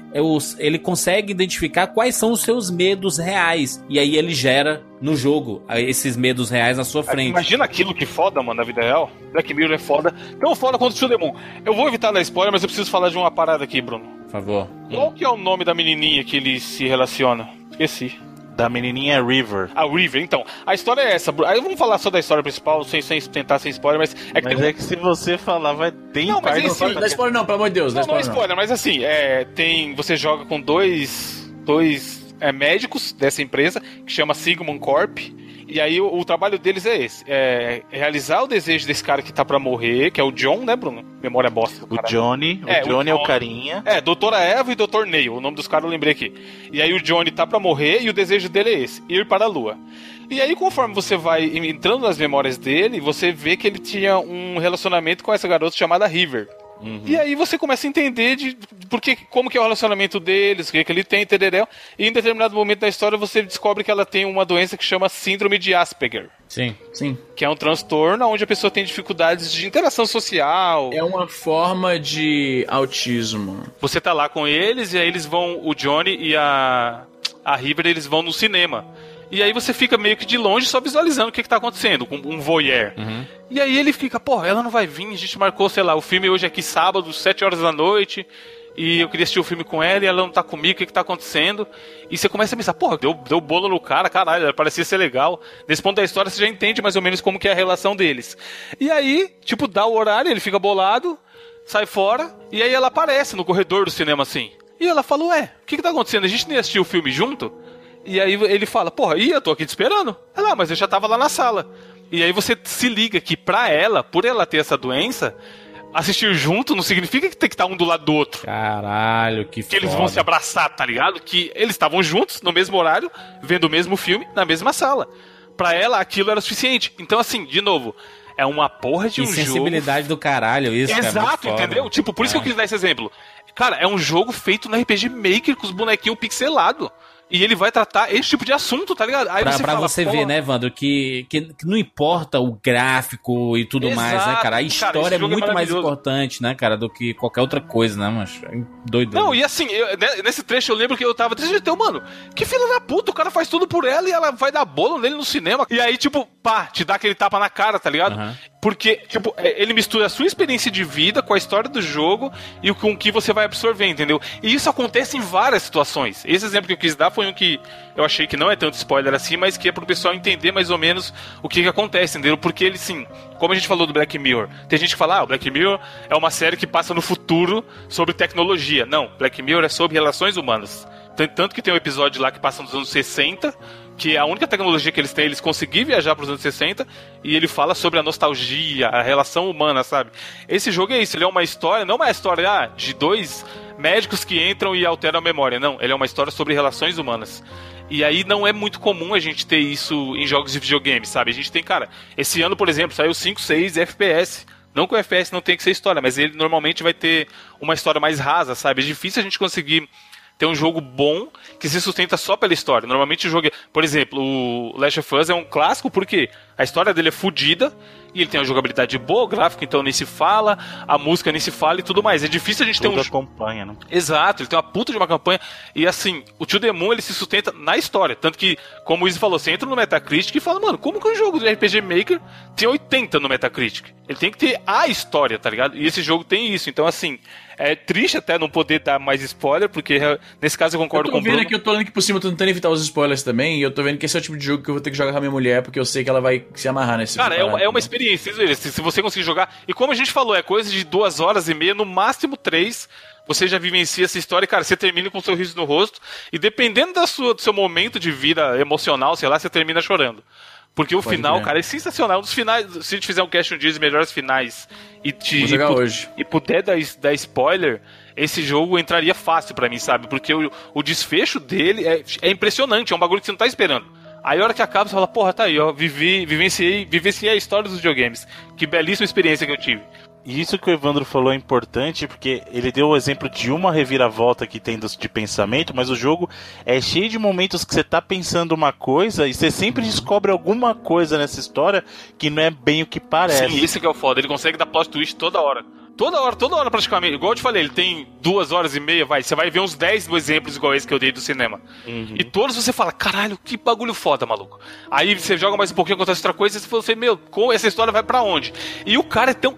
B: ele consegue identificar quais são os seus medos reais. E aí ele gera no jogo esses medos reais na sua frente.
D: Imagina aquilo que foda, mano, na vida real. Black Mirror é foda. Tão foda quanto o Demon. Eu vou evitar dar spoiler, mas eu preciso falar de uma parada aqui, Bruno.
B: Por favor.
D: Qual que é o nome da menininha que ele se relaciona? Esqueci
C: da menininha River.
D: A River, então. A história é essa. Aí vamos falar só da história principal, sem, sem tentar sem spoiler, mas
C: é que. Mas é que se você falar, vai ter
A: Não, mas é não, não dá spoiler não, pelo amor de Deus.
D: Não,
A: não,
D: não é spoiler, mas assim, é, tem. Você joga com dois. dois é, médicos dessa empresa, que chama Sigmund Corp. E aí o, o, trabalho deles é esse: é realizar o desejo desse cara que tá pra morrer, que é o John, né, Bruno? Memória bosta.
C: O Johnny, o é, Johnny o é o carinha.
D: É, doutora Eva e doutor Neil, o nome dos caras eu lembrei aqui. E aí o Johnny tá pra morrer e o desejo dele é esse: ir para a lua. E aí, conforme você vai entrando nas memórias dele, você vê que ele tinha um relacionamento com essa garota chamada River. Uhum. E aí você começa a entender de porque, como que é o relacionamento deles, o que, que ele tem, entendeu? E em determinado momento da história você descobre que ela tem uma doença que chama síndrome de Asperger.
B: Sim, sim.
D: Que é um transtorno onde a pessoa tem dificuldades de interação social.
A: É uma forma de autismo.
D: Você tá lá com eles e aí eles vão, o Johnny e a a River, eles vão no cinema. E aí você fica meio que de longe só visualizando o que, que tá acontecendo, com um voyeur. Uhum. E aí ele fica, pô, ela não vai vir, a gente marcou, sei lá, o filme hoje aqui sábado, 7 horas da noite, e eu queria assistir o filme com ela e ela não tá comigo, o que, que tá acontecendo? E você começa a pensar, porra, deu, deu bolo no cara, caralho, parecia ser legal. Nesse ponto da história você já entende mais ou menos como que é a relação deles. E aí, tipo, dá o horário, ele fica bolado, sai fora, e aí ela aparece no corredor do cinema assim. E ela fala, ué, o que, que tá acontecendo? A gente nem assistiu o filme junto? E aí ele fala, porra, e eu tô aqui te esperando. Ela, ah, mas eu já tava lá na sala. E aí você se liga que pra ela, por ela ter essa doença, assistir junto não significa que tem que estar um do lado do outro.
B: Caralho, que
D: Que eles vão se abraçar, tá ligado? Que eles estavam juntos, no mesmo horário, vendo o mesmo filme, na mesma sala. Pra ela, aquilo era suficiente. Então, assim, de novo, é uma porra de
B: que
D: um
B: sensibilidade jogo. sensibilidade do caralho, isso.
D: É Exato, entendeu? Tipo, por isso é. que eu quis dar esse exemplo. Cara, é um jogo feito no RPG Maker com os bonequinhos pixelados. E ele vai tratar esse tipo de assunto, tá ligado?
B: Aí pra você, pra fala, você ver, né, Vando, que, que, que, não importa o gráfico e tudo Exato, mais, né, cara? A história cara, é, é muito é mais importante, né, cara, do que qualquer outra coisa, né, mas é doido.
D: Não, e assim, eu, né, nesse trecho eu lembro que eu tava triste então, mano, que filha da puta, o cara faz tudo por ela e ela vai dar bolo nele no cinema. E aí, tipo, pá, te dá aquele tapa na cara, tá ligado? Uhum. Porque, tipo, é, ele mistura a sua experiência de vida com a história do jogo e com o que você vai absorver, entendeu? E isso acontece em várias situações. Esse exemplo que eu quis dar foi um que eu achei que não é tanto spoiler assim, mas que é pro pessoal entender mais ou menos o que, que acontece, entendeu? Porque ele, sim, como a gente falou do Black Mirror, tem gente que fala, ah, o Black Mirror é uma série que passa no futuro sobre tecnologia. Não, Black Mirror é sobre relações humanas. Tanto que tem um episódio lá que passa nos anos 60, que a única tecnologia que eles têm, eles conseguiram viajar para os anos 60 e ele fala sobre a nostalgia, a relação humana, sabe? Esse jogo é isso, ele é uma história, não é uma história ah, de dois médicos que entram e alteram a memória, não, ele é uma história sobre relações humanas. E aí não é muito comum a gente ter isso em jogos de videogame, sabe? A gente tem, cara, esse ano, por exemplo, saiu 5, 6 FPS. Não que o FPS não tenha que ser história, mas ele normalmente vai ter uma história mais rasa, sabe? É difícil a gente conseguir ter um jogo bom que se sustenta só pela história. Normalmente o jogo, é, por exemplo, o Last of Us é um clássico porque a história dele é fodida e ele tem uma jogabilidade boa, o gráfico então nem se fala, a música nem se fala e tudo mais. É difícil a gente
C: Toda
D: ter um
C: campanha, né?
D: Exato, ele tem uma puta de uma campanha e assim, o Tio Demon ele se sustenta na história, tanto que como o Izzy falou, você entra no Metacritic e fala, mano, como que um jogo de RPG Maker tem 80 no Metacritic? Ele tem que ter a história, tá ligado? E esse jogo tem isso. Então assim, é triste até não poder dar mais spoiler, porque nesse caso eu concordo com o
A: Bruno. Eu tô vendo aqui, eu tô lendo aqui por cima, tô tentando evitar os spoilers também, e eu tô vendo que esse é o tipo de jogo que eu vou ter que jogar com a minha mulher, porque eu sei que ela vai se amarrar nesse
D: Cara, é uma, é uma experiência, se, se você conseguir jogar. E como a gente falou, é coisa de duas horas e meia, no máximo três você já vivencia essa história e, cara, você termina com um sorriso no rosto, e dependendo da sua, do seu momento de vida emocional, sei lá, você termina chorando. Porque o Pode final, cara, é sensacional. Um dos finais, se a gente fizer um cast um dia de melhores finais e te.
A: Vou jogar e, hoje.
D: E puder dar, dar spoiler, esse jogo entraria fácil para mim, sabe? Porque o, o desfecho dele é, é impressionante, é um bagulho que você não tá esperando. Aí a hora que acaba, você fala, porra, tá aí, ó, vivi, vivenciei, vivenciei a história dos videogames. Que belíssima experiência que eu tive.
C: E isso que o Evandro falou é importante, porque ele deu o exemplo de uma reviravolta que tem de pensamento, mas o jogo é cheio de momentos que você tá pensando uma coisa e você sempre descobre alguma coisa nessa história que não é bem o que parece.
D: Sim, isso que é o foda. Ele consegue dar plot twist toda hora. Toda hora, toda hora praticamente. Igual eu te falei, ele tem duas horas e meia, vai. Você vai ver uns 10 exemplos igual esse que eu dei do cinema. Uhum. E todos você fala, caralho, que bagulho foda, maluco. Aí você joga mais um pouquinho, acontece outra coisa, e você fala, meu, essa história vai para onde? E o cara é tão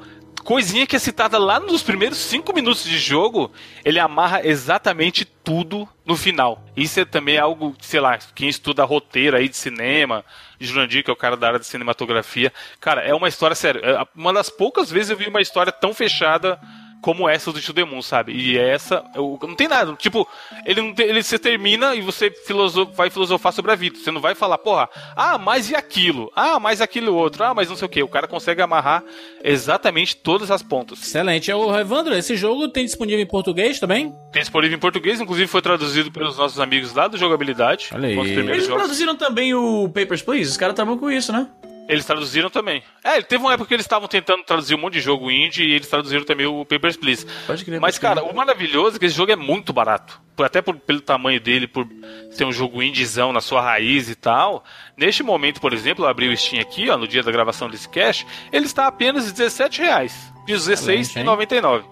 D: coisinha que é citada lá nos primeiros cinco minutos de jogo, ele amarra exatamente tudo no final. Isso é também algo, sei lá, quem estuda roteiro aí de cinema, Jurandir, que é o cara da área de cinematografia, cara, é uma história séria. É uma das poucas vezes eu vi uma história tão fechada como essa do To The Moon, sabe? E essa, eu, não tem nada. Tipo, ele não tem, ele se termina e você filosof, vai filosofar sobre a vida. Você não vai falar, porra, ah, mas e aquilo? Ah, mas aquilo outro? Ah, mas não sei o que. O cara consegue amarrar exatamente todas as pontas.
B: Excelente. O Evandro, esse jogo tem disponível em português também?
D: Tem disponível em português, inclusive foi traduzido pelos nossos amigos lá do Jogabilidade.
A: Olha aí. Eles jogos. traduziram também o Papers, Please? Os caras estavam com isso, né?
D: Eles traduziram também. É, teve uma época que eles estavam tentando traduzir um monte de jogo indie e eles traduziram também o Papers, Please. Pode crer, Mas, cara, o maravilhoso é que esse jogo é muito barato. Até por, pelo tamanho dele, por ser um jogo indiezão na sua raiz e tal. Neste momento, por exemplo, eu abri o Steam aqui, ó, no dia da gravação desse cash, ele está apenas R$17,00. R$16,99.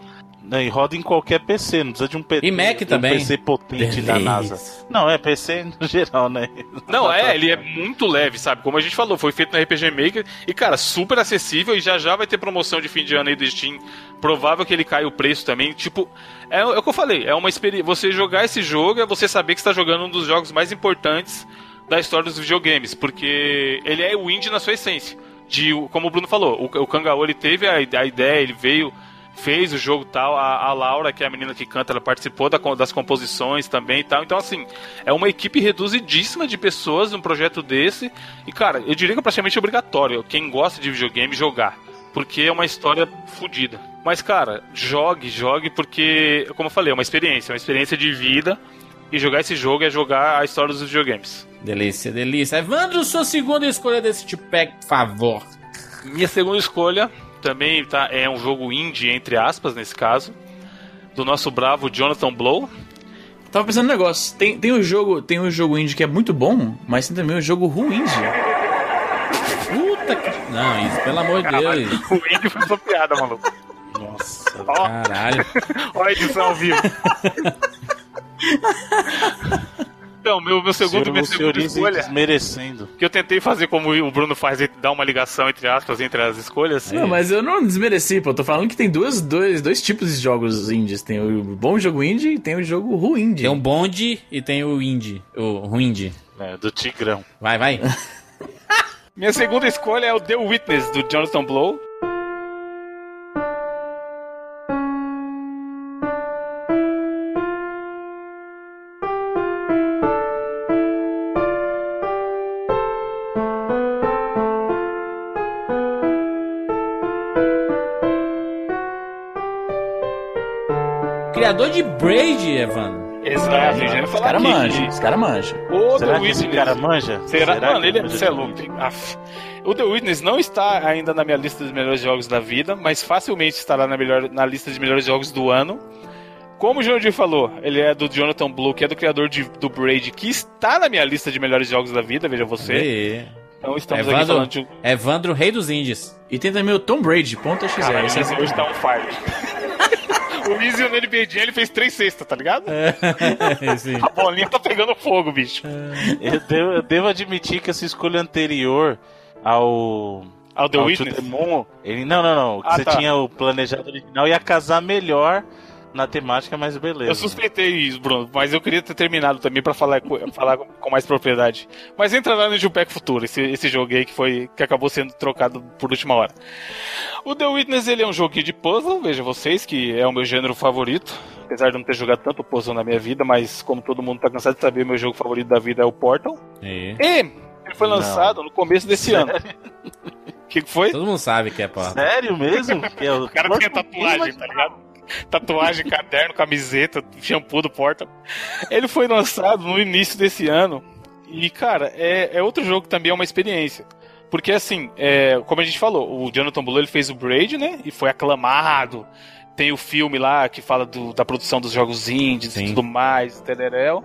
C: Né, e roda em qualquer PC, não precisa de um PC.
B: E Mac também. Um
C: PC potente Delícia. da NASA. Não, é PC <laughs> no geral, né?
D: Não, é, ele é muito leve, sabe? Como a gente falou, foi feito no RPG Maker e, cara, super acessível e já já vai ter promoção de fim de ano aí do Steam. Provável que ele caia o preço também. Tipo, é, é o que eu falei, é uma experiência. Você jogar esse jogo é você saber que está jogando um dos jogos mais importantes da história dos videogames, porque ele é o indie na sua essência. De, como o Bruno falou, o, o Kangawa ele teve a, a ideia, ele veio fez o jogo tal. A, a, Laura, que é a menina que canta, ela participou da, das composições também e tal. Então, assim, é uma equipe reduzidíssima de pessoas num projeto desse. E, cara, eu diria que é praticamente obrigatório quem gosta de videogame jogar. Porque é uma história fodida. Mas, cara, jogue, jogue, porque, como eu falei, é uma experiência, é uma experiência de vida. E jogar esse jogo é jogar a história dos videogames.
B: Delícia, delícia. Evandro, sua segunda escolha desse tipo, por favor.
D: Minha segunda escolha também tá, é um jogo indie, entre aspas, nesse caso, do nosso bravo Jonathan Blow.
A: Tava pensando no negócio, tem, tem um jogo, tem um jogo indie que é muito bom, mas tem também um jogo ruim indie.
B: Puta que... Não, isso, pelo amor de Deus. <laughs>
D: O indie foi sua piada, maluco.
B: Nossa, caralho.
D: Olha a edição ao vivo. <laughs> Então, meu, meu segundo, minha segunda escolha.
C: Desmerecendo.
D: Que eu tentei fazer como o Bruno faz, dar uma ligação entre aspas entre as escolhas.
A: Não, mas eu não desmereci, pô. Eu tô falando que tem duas, dois, dois tipos de jogos indies. Tem o bom jogo indie e tem o jogo ruim indie.
B: Tem o bonde e tem o indie. O ruim indie.
C: É, do Tigrão.
B: Vai, vai. <laughs>
D: minha segunda escolha é o The Witness, do Jonathan Blow.
B: Criador de Braid, Evan.
D: Exato, é, já
A: Os caras manjam, os caras manjam.
C: O Será The Witness. esse cara manja?
D: Será? Será Mano, ele é, é louco. O The Witness não está ainda na minha lista dos melhores jogos da vida, mas facilmente estará na, melhor, na lista de melhores jogos do ano. Como o Jordi falou, ele é do Jonathan Blue, que é do criador de, do Braid, que está na minha lista de melhores jogos da vida, veja você.
B: E...
D: Então estamos Evandro, aqui falando de...
B: Evandro, rei dos indies.
A: E tem também o Tom Brady, ponta XR. Cara,
D: esse hoje tá um fire. O Easy no NBA Jam, ele fez três cestas, tá ligado? É, <laughs> a bolinha tá pegando fogo, bicho.
C: É. Eu, devo, eu devo admitir que essa escolha anterior ao
D: ao The Witness?
C: Moon, ele, não, não, não. Ah, você tá. tinha o planejado original ia casar melhor na temática, mas beleza.
D: Eu suspeitei isso, Bruno, mas eu queria ter terminado também para falar, <laughs> falar com mais propriedade. Mas entra lá no Jupack Futuro, esse, esse jogo aí que foi que acabou sendo trocado por última hora. O The Witness ele é um joguinho de puzzle, veja vocês, que é o meu gênero favorito. Apesar de não ter jogado tanto puzzle na minha vida, mas como todo mundo tá cansado de saber, meu jogo favorito da vida é o Portal.
B: E,
D: e ele foi lançado não. no começo desse Sério? ano. O que, que foi?
B: Todo mundo sabe que é Portal.
C: Sério mesmo? <laughs>
D: É o... o cara tem tatuagem, tá ligado? <laughs> tatuagem, caderno, camiseta, shampoo do Porta. Ele foi lançado no início desse ano. E, cara, é, é outro jogo que também é uma experiência. Porque assim, é, como a gente falou, o Jonathan Blow ele fez o Braid, né? E foi aclamado. Tem o filme lá que fala do, da produção dos jogos indies Sim. e tudo mais, tereréu.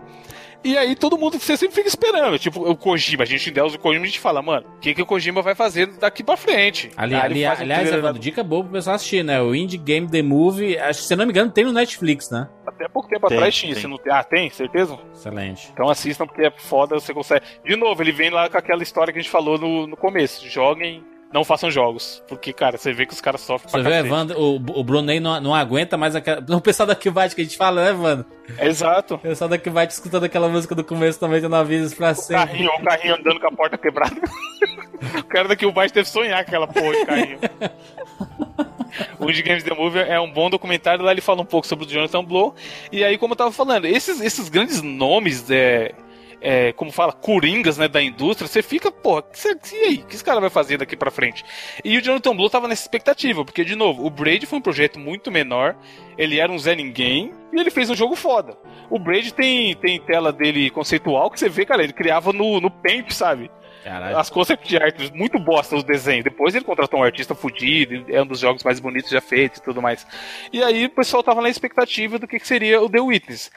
D: E aí todo mundo, você sempre fica esperando. Tipo, o Kojima, a gente ideia o Kojima, a gente fala, mano, o que, que o Kojima vai fazer daqui pra frente?
B: Ali, ali, aliás, Evandro, dica boa pro pessoal assistir, né? O Indie Game The Movie, acho que se não me engano, tem no Netflix, né?
D: Até pouco tempo tem, atrás tinha, tem. não tem. Ah, tem? Certeza?
B: Excelente.
D: Então assistam porque é foda, você consegue. De novo, ele vem lá com aquela história que a gente falou no, no começo. Joguem não façam jogos. Porque, cara, você vê que os caras sofrem
B: Você vê, Evandro, o, o Brunei não, não aguenta mais aquela. O pessoal da Kivat que a gente fala, né, Evandro?
D: Exato. O
B: pessoal da Kivat escutando aquela música do começo também de Navios pra sempre.
D: Carrinho, o carrinho andando com a porta quebrada. <laughs> o cara da Kivat deve sonhar com aquela porra de carrinho. o Indie Games The Movie é um bom documentário. Lá ele fala um pouco sobre o Jonathan Blow. E aí, como eu tava falando, esses, esses grandes nomes é, é, como fala, coringas, né, da indústria, você fica, porra, e aí? O que esse cara vai fazer daqui pra frente? E o Jonathan Blue tava nessa expectativa, porque, de novo, o Braid foi um projeto muito menor, ele era um Zé Ninguém, e ele fez um jogo foda. O Braid tem, tem tela dele conceitual que você vê, cara, ele criava no, no Paint, sabe? Caralho. As concept art muito bosta os desenhos. Depois ele contratou um artista fudido, é um dos jogos mais bonitos já feitos e tudo mais. E aí o pessoal tava na expectativa do que, que seria o The Witness.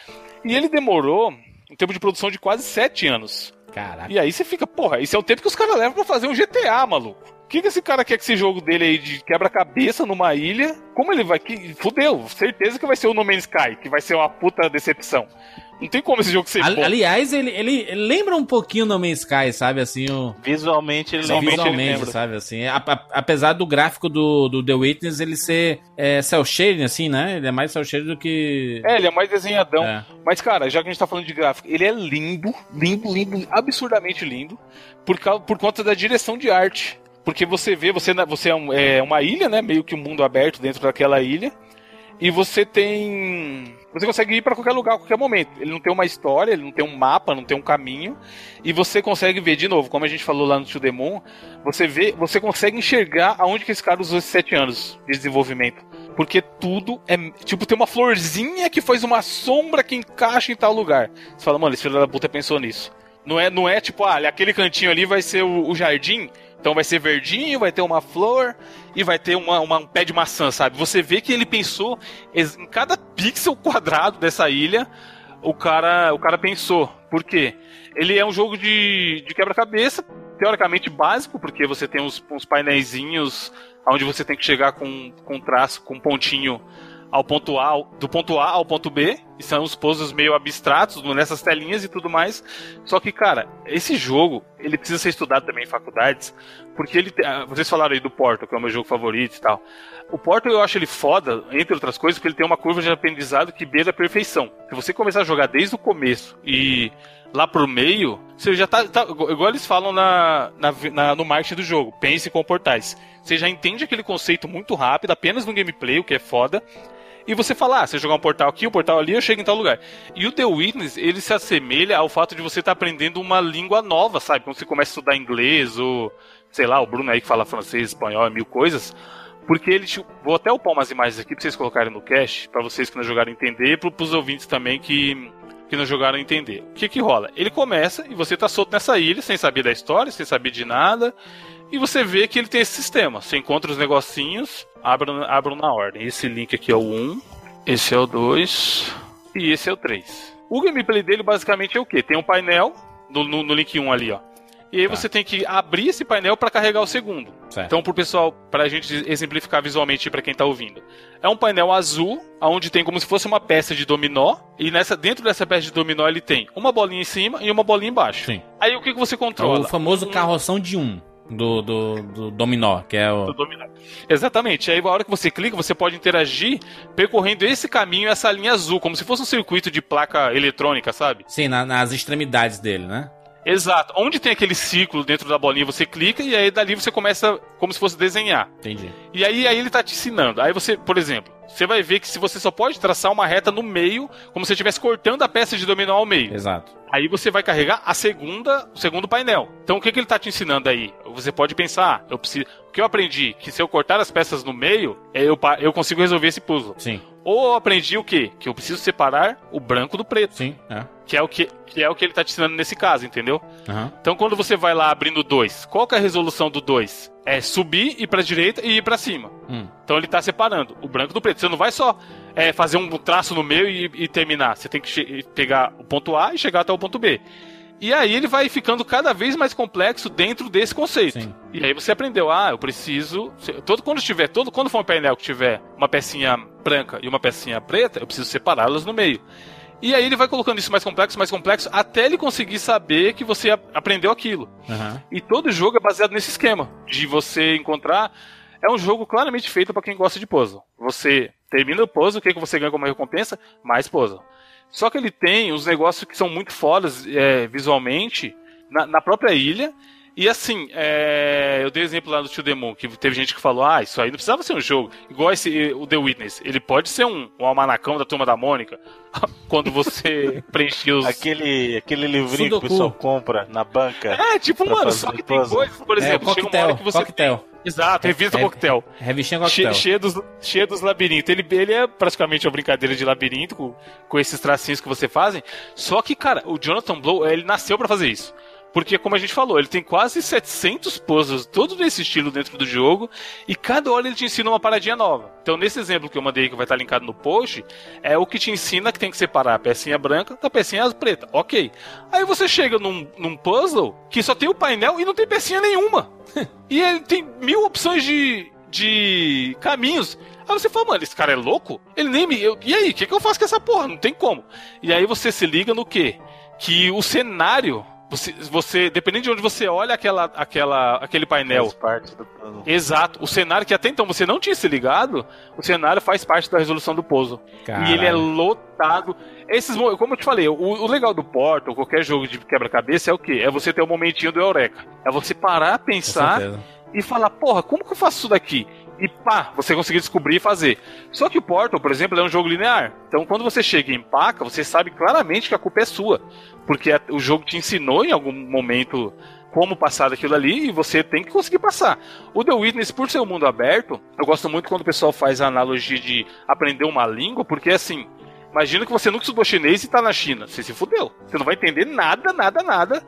D: E ele demorou um tempo de produção de quase sete anos.
B: Caraca.
D: E aí você fica, porra, esse é o tempo que os caras levam pra fazer um GTA, maluco. O que, que esse cara quer que esse jogo dele aí de quebra-cabeça numa ilha? Como ele vai. Que, fudeu, certeza que vai ser o No Man's Sky, que vai ser uma puta decepção. Não tem como esse jogo ser
B: bom. Aliás, ele, ele, ele lembra um pouquinho No Man's Sky, sabe? Assim, o...
C: Visualmente ele lembra.
B: Visualmente, sabe? Assim, a, a, apesar do gráfico do, do The Witness ele ser é, cel shading, assim, né? Ele é mais cel shading do que.
D: É, ele é mais desenhadão. É. Mas, cara, já que a gente tá falando de gráfico, ele é lindo, lindo, lindo, absurdamente lindo, por, por conta da direção de arte. Porque você vê, você, você é, um, é uma ilha, né? Meio que um mundo aberto dentro daquela ilha. E você tem você consegue ir para qualquer lugar a qualquer momento. Ele não tem uma história, ele não tem um mapa, não tem um caminho. E você consegue ver, de novo, como a gente falou lá no To The Moon, você vê, você consegue enxergar aonde que esse cara usou esses sete anos de desenvolvimento. Porque tudo é. Tipo, tem uma florzinha que faz uma sombra que encaixa em tal lugar. Você fala, mano, esse filho da puta pensou nisso. Não é, não é tipo, ah, aquele cantinho ali vai ser o, o jardim. Então vai ser verdinho, vai ter uma flor e vai ter uma, uma, um pé de maçã, sabe? Você vê que ele pensou em cada pixel quadrado dessa ilha, o cara, o cara pensou. Por quê? Ele é um jogo de, de quebra-cabeça, teoricamente básico, porque você tem uns, uns painéis onde você tem que chegar com, com traço, com um pontinho ao ponto A, do ponto A ao ponto B, e são os puzzles meio abstratos nessas telinhas e tudo mais. Só que, cara, esse jogo, ele precisa ser estudado também em faculdades, porque ele ah, vocês falaram aí do Portal, que é o meu jogo favorito e tal. O Portal eu acho ele foda, entre outras coisas, porque ele tem uma curva de aprendizado que beira a perfeição. Se você começar a jogar desde o começo e lá pro meio, você já tá, tá igual eles falam na, na, na, no marketing do jogo, pense com portais. Você já entende aquele conceito muito rápido, apenas no gameplay, o que é foda e você fala, ah, você jogar um portal aqui, um portal ali, eu chego em tal lugar. E o The Witness, ele se assemelha ao fato de você estar tá aprendendo uma língua nova, sabe? Quando você começa a estudar inglês, ou, sei lá, o Bruno aí que fala francês, espanhol, mil coisas. Porque ele. Vou até upar umas imagens aqui pra vocês colocarem no cache, para vocês que não jogaram entender, e pros ouvintes também que, que não jogaram entender. O que que rola? Ele começa e você tá solto nessa ilha, sem saber da história, sem saber de nada. E você vê que ele tem esse sistema. Você encontra os negocinhos, abram, abram na ordem. Esse link aqui é o 1, esse é o 2 e esse é o 3. O gameplay dele basicamente é o que? Tem um painel no, no, no, link 1 ali, ó. E aí tá. você tem que abrir esse painel para carregar o segundo. Certo. Então, pro pessoal, pra gente exemplificar visualmente para quem tá ouvindo. É um painel azul, onde tem como se fosse uma peça de dominó, e nessa dentro dessa peça de dominó ele tem uma bolinha em cima e uma bolinha embaixo. Sim. Aí o que, que você controla? É
B: o famoso carroção de um do, do, do dominó, que é o.
D: dominó. Exatamente. Aí, a hora que você clica, você pode interagir percorrendo esse caminho, essa linha azul, como se fosse um circuito de placa eletrônica, sabe?
B: Sim, na, nas extremidades dele, né?
D: Exato. Onde tem aquele ciclo dentro da bolinha, você clica e aí dali você começa como se fosse desenhar.
B: Entendi.
D: E aí, aí ele tá te ensinando. Aí você, por exemplo, você vai ver que se você só pode traçar uma reta no meio, como se você estivesse cortando a peça de dominó ao meio.
B: Exato.
D: Aí você vai carregar a segunda, o segundo painel. Então o que, que ele está te ensinando aí? Você pode pensar, ah, eu preciso. O que eu aprendi? Que se eu cortar as peças no meio, é, eu, eu consigo resolver esse puzzle.
B: Sim.
D: Ou eu aprendi o quê? Que eu preciso separar o branco do preto.
B: Sim, é.
D: Que é o que, que, é o que ele tá te ensinando nesse caso, entendeu? Uhum. Então quando você vai lá abrindo dois, qual que é a resolução do dois? É subir, ir pra direita e ir pra cima. Hum. Então ele tá separando o branco do preto. Você não vai só é, fazer um traço no meio e, e terminar. Você tem que pegar o ponto A e chegar até o ponto B. E aí ele vai ficando cada vez mais complexo dentro desse conceito. Sim. E aí você aprendeu, ah, eu preciso. Todo, quando tiver, todo, quando for um painel que tiver uma pecinha branca e uma pecinha preta, eu preciso separá-las no meio. E aí ele vai colocando isso mais complexo, mais complexo, até ele conseguir saber que você aprendeu aquilo. Uhum. E todo jogo é baseado nesse esquema de você encontrar. É um jogo claramente feito para quem gosta de puzzle. Você termina o puzzle, o que, é que você ganha como recompensa? Mais puzzle. Só que ele tem uns negócios que são muito fodas é, visualmente na, na, própria ilha. E assim, é, eu dei exemplo lá do Tio Demon, que teve gente que falou: ah, isso aí não precisava ser um jogo. Igual esse, o The Witness. Ele pode ser um, um almanacão da turma da Mônica. <laughs> quando você <laughs> preenche os.
C: Aquele, aquele livrinho Sudoku. que o pessoal compra na banca.
D: É, tipo, mano, só que tem coisas, por exemplo,
B: é, coquetel, chega uma hora que você. Coquetel.
D: Exato, revista é, Coquetel.
B: Revistinha Coquetel.
D: Che, cheia, dos, cheia dos labirintos. Ele, ele é praticamente uma brincadeira de labirinto com, com esses tracinhos que você fazem. Só que, cara, o Jonathan Blow, ele nasceu para fazer isso. Porque, como a gente falou, ele tem quase 700 puzzles, todo nesse estilo dentro do jogo, e cada hora ele te ensina uma paradinha nova. Então, nesse exemplo que eu mandei, que vai estar linkado no post, é o que te ensina que tem que separar a pecinha branca da pecinha preta. Ok. Aí você chega num, num puzzle que só tem o painel e não tem pecinha nenhuma. <laughs> e ele tem mil opções de, de caminhos. Aí você fala, mano, esse cara é louco? Ele nem me. Eu, e aí, o que, que eu faço com essa porra? Não tem como. E aí você se liga no quê? Que o cenário você, você, dependendo de onde você olha aquela, aquela, aquele painel. Faz parte do puzzle. Exato. O cenário que até então você não tinha se ligado, o cenário faz parte da resolução do puzzle. Caralho. E ele é lotado. Esses, como eu te falei, o, o legal do Portal, qualquer jogo de quebra-cabeça, é o quê? É você ter o um momentinho do Eureka. É você parar, pensar e falar, porra, como que eu faço isso daqui? E pá, você conseguir descobrir e fazer. Só que o Portal, por exemplo, é um jogo linear. Então, quando você chega em empaca, você sabe claramente que a culpa é sua. Porque o jogo te ensinou em algum momento como passar daquilo ali e você tem que conseguir passar. O The Witness, por ser um mundo aberto, eu gosto muito quando o pessoal faz a analogia de aprender uma língua, porque assim, imagina que você nunca estudou chinês e está na China. Você se fudeu. Você não vai entender nada, nada, nada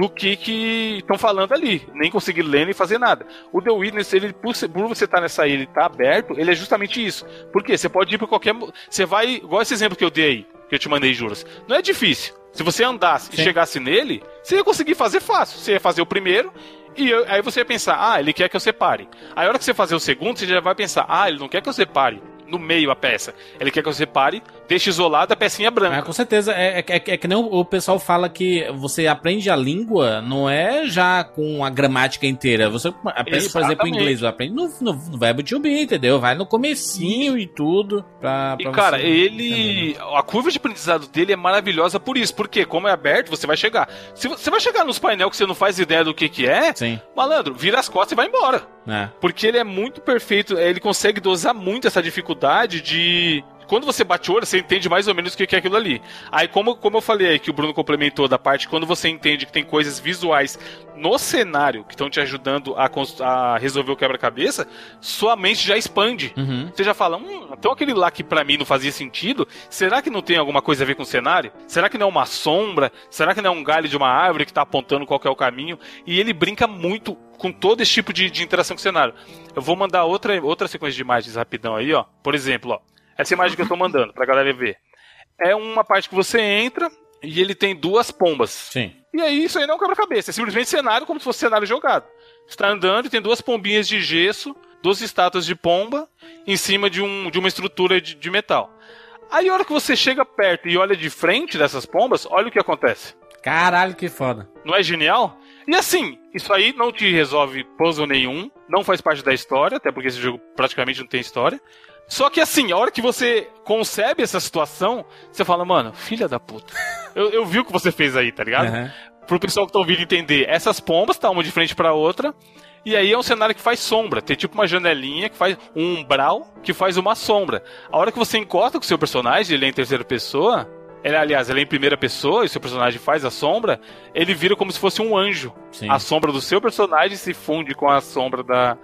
D: do que que estão falando ali, nem conseguir ler nem fazer nada. O The Witness, ele por, por você estar tá nessa ilha e tá aberto, ele é justamente isso. Porque você pode ir para qualquer, você vai, igual esse exemplo que eu dei, que eu te mandei juras. Não é difícil. Se você andasse Sim. e chegasse nele, você ia conseguir fazer fácil. Você ia fazer o primeiro e aí você ia pensar, ah, ele quer que eu separe. Aí a hora que você fazer o segundo, você já vai pensar, ah, ele não quer que eu separe no meio a peça. Ele quer que você pare, deixe isolada a pecinha branca.
B: É, com certeza. É, é, é, é que nem o, pessoal fala que você aprende a língua, não é já com a gramática inteira. Você aprende, Exatamente. por exemplo, inglês, aprende no, no, no verbo to be, entendeu? Vai no comecinho e tudo. Pra,
D: pra e, cara, ele. A curva de aprendizado dele é maravilhosa por isso. Porque, como é aberto, você vai chegar. Se você vai chegar nos painel que você não faz ideia do que, que é, Sim. malandro, vira as costas e vai embora. É. Porque ele é muito perfeito, ele consegue dosar muito essa dificuldade de quando você bate o olho, você entende mais ou menos o que é aquilo ali. Aí, como, como eu falei aí, que o Bruno complementou da parte, quando você entende que tem coisas visuais no cenário que estão te ajudando a, a, resolver o quebra-cabeça, sua mente já expande. Uhum. Você já fala, hum, então aquele lá que para mim não fazia sentido, será que não tem alguma coisa a ver com o cenário? Será que não é uma sombra? Será que não é um galho de uma árvore que tá apontando qual é o caminho? E ele brinca muito com todo esse tipo de, de interação com o cenário. Eu vou mandar outra, outra sequência de imagens rapidão aí, ó. Por exemplo, ó. Essa imagem que eu tô mandando pra galera ver. É uma parte que você entra e ele tem duas pombas.
B: Sim.
D: E aí isso aí não é um quebra-cabeça, é simplesmente cenário como se fosse cenário jogado. Você tá andando e tem duas pombinhas de gesso, duas estátuas de pomba em cima de, um, de uma estrutura de, de metal. Aí a hora que você chega perto e olha de frente dessas pombas, olha o que acontece.
B: Caralho, que foda.
D: Não é genial? E assim, isso aí não te resolve puzzle nenhum, não faz parte da história, até porque esse jogo praticamente não tem história. Só que assim, a hora que você concebe essa situação, você fala, mano, filha da puta. eu, eu vi o que você fez aí, tá ligado? Uhum. Pro pessoal que tá ouvindo entender, essas pombas tá uma de frente pra outra. E aí é um cenário que faz sombra. Tem tipo uma janelinha que faz um umbral que faz uma sombra. A hora que você encosta com o seu personagem, ele é em terceira pessoa. Ele, aliás, ele é em primeira pessoa e seu personagem faz a sombra. Ele vira como se fosse um anjo. Sim. A sombra do seu personagem se funde com a sombra da,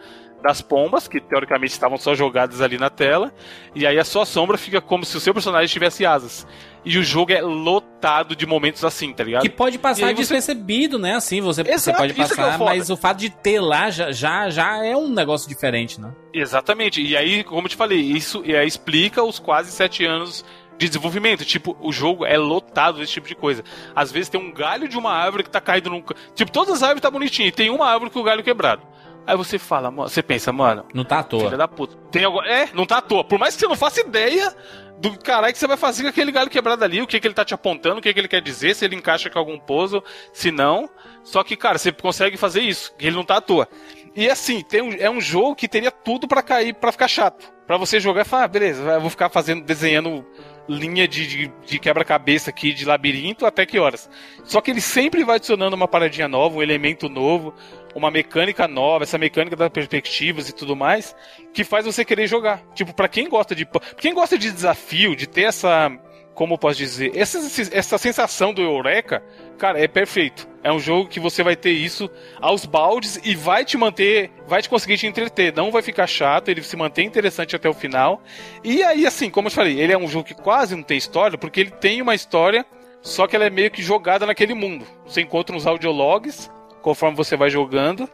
D: das pombas, que teoricamente estavam só jogadas ali na tela, e aí a sua sombra fica como se o seu personagem tivesse asas. E o jogo é lotado de momentos assim, tá ligado?
B: Que pode passar despercebido, você... né? Assim, você, Exato, você pode é passar, é mas o fato de ter lá já, já, já é um negócio diferente, né?
D: Exatamente. E aí, como eu te falei, isso aí explica os quase sete anos de desenvolvimento. Tipo, o jogo é lotado desse tipo de coisa. Às vezes tem um galho de uma árvore que tá caído num. Tipo, todas as árvores tá bonitinho e tem uma árvore com o galho quebrado. Aí você fala, mano, você pensa, mano.
B: Não tá à toa.
D: Filha da puta. Tem algo... É, não tá à toa. Por mais que você não faça ideia do caralho que você vai fazer com aquele galho quebrado ali, o que, que ele tá te apontando, o que, que ele quer dizer, se ele encaixa com algum pouso, se não. Só que, cara, você consegue fazer isso, ele não tá à toa. E assim, tem um, é um jogo que teria tudo para cair, para ficar chato. para você jogar e falar, ah, beleza, eu vou ficar fazendo, desenhando linha de, de, de quebra-cabeça aqui, de labirinto, até que horas. Só que ele sempre vai adicionando uma paradinha nova, um elemento novo, uma mecânica nova, essa mecânica das perspectivas e tudo mais, que faz você querer jogar. Tipo, para quem gosta de. Quem gosta de desafio, de ter essa. Como eu posso dizer? Essa, essa sensação do Eureka, cara, é perfeito. É um jogo que você vai ter isso aos baldes e vai te manter, vai te conseguir te entreter. Não vai ficar chato, ele se mantém interessante até o final. E aí, assim, como eu falei, ele é um jogo que quase não tem história, porque ele tem uma história, só que ela é meio que jogada naquele mundo. Você encontra uns audiologs conforme você vai jogando.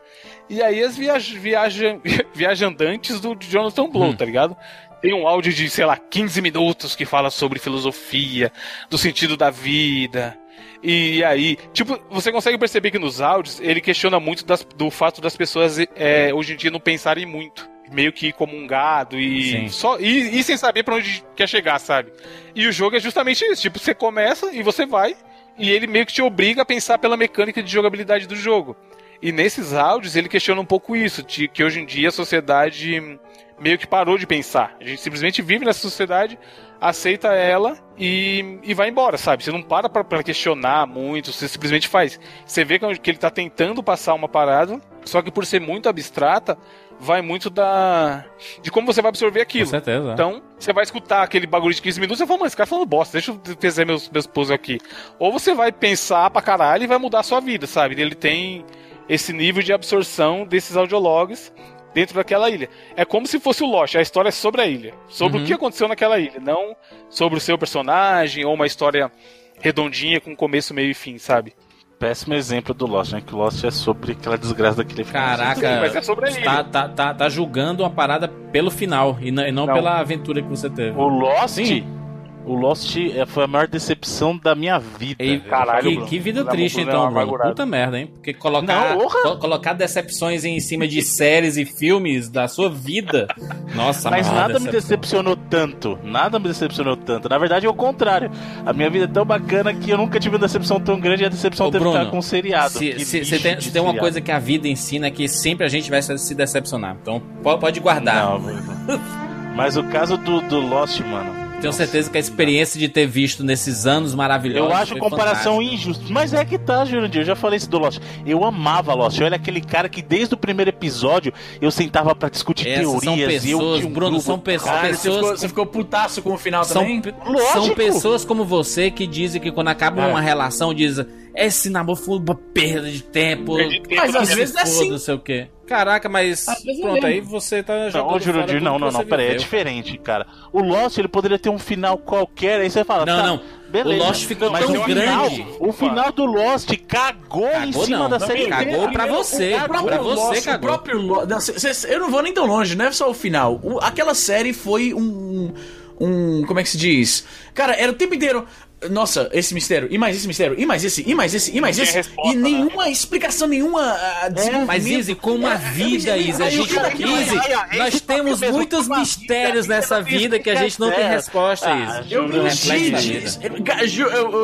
D: E aí as viaj viaja <laughs> viajandantes do Jonathan Blow, hum. tá ligado? Tem um áudio de, sei lá, 15 minutos que fala sobre filosofia, do sentido da vida. E aí, tipo, você consegue perceber que nos áudios ele questiona muito das, do fato das pessoas é, hoje em dia não pensarem muito. Meio que como um gado e só e, e sem saber para onde quer chegar, sabe? E o jogo é justamente isso. Tipo, você começa e você vai e ele meio que te obriga a pensar pela mecânica de jogabilidade do jogo. E nesses áudios ele questiona um pouco isso, de que hoje em dia a sociedade meio que parou de pensar. A gente simplesmente vive nessa sociedade, aceita ela e, e vai embora, sabe? Você não para pra questionar muito, você simplesmente faz. Você vê que ele tá tentando passar uma parada, só que por ser muito abstrata, vai muito da. de como você vai absorver aquilo. Com
B: certeza.
D: Então, você vai escutar aquele bagulho de 15 minutos e fala, mano, esse cara falando bosta, deixa eu fazer meus, meus puzzles aqui. Ou você vai pensar pra caralho e vai mudar a sua vida, sabe? Ele tem esse nível de absorção desses audiologs dentro daquela ilha. É como se fosse o Lost, a história é sobre a ilha, sobre uhum. o que aconteceu naquela ilha, não sobre o seu personagem ou uma história redondinha com começo, meio e fim, sabe?
C: Péssimo exemplo do Lost, né? Que o Lost é sobre aquela desgraça daquele
B: filme. Caraca, mas é sobre tá, tá, tá, tá julgando uma parada pelo final e não, e não, não. pela aventura que você teve.
C: O Lost. Sim. O Lost é, foi a maior decepção da minha vida.
B: E, caralho, que, que vida triste então, Bruno. Puta merda, hein? Porque colocar, co colocar decepções em cima de séries e filmes da sua vida. Nossa,
C: Mas nada decepção. me decepcionou tanto. Nada me decepcionou tanto. Na verdade, é o contrário. A minha vida é tão bacana que eu nunca tive uma decepção tão grande e a decepção Ô, teve Bruno, ficar com um seriado.
B: Se, se, se tem, se tem uma coisa que a vida ensina é que sempre a gente vai se decepcionar. Então pode guardar. Não, <laughs>
C: mas o caso do, do Lost, mano
B: tenho certeza que a experiência de ter visto nesses anos maravilhosos.
C: Eu acho comparação injusta. Mas é que tá, Jurandir. Eu já falei isso do Lost. Eu amava Lost. Olha aquele cara que desde o primeiro episódio eu sentava para discutir
B: Essas
C: teorias.
B: São pessoas, um Bruno, são pessoas. Cara, pessoas...
A: Você, ficou, você ficou putaço com o final
B: são,
A: também?
B: São pessoas como você que dizem que quando acaba uma relação, dizem esse namoro foi uma perda de tempo. tempo
A: mas às vezes é assim.
B: Não sei o quê. Caraca, mas pronto, aí você tá
C: jogando. Não, Jurandir, não, não, não, peraí, é diferente, cara. O Lost ele poderia ter um final qualquer, aí você fala.
B: Não, tá, não. Beleza. O Lost ficou mas tão grande.
C: Final, o final do Lost cagou, cagou em cima não, da série.
B: Cagou pra você.
A: O pra você Lost, cagou. O próprio Lost, eu não vou nem tão longe, não é só o final. O, aquela série foi um um. Como é que se diz? Cara, era o tempo inteiro nossa, esse mistério, e mais esse mistério, e mais esse, e mais esse, e mais esse, resposta, e nenhuma né? explicação nenhuma. Uh,
B: é, mas Izzy, como a vida, Izzy, a gente. Izzy, nós temos muitos mistérios nessa vida que a gente não tem resposta, Izzy.
A: Eu me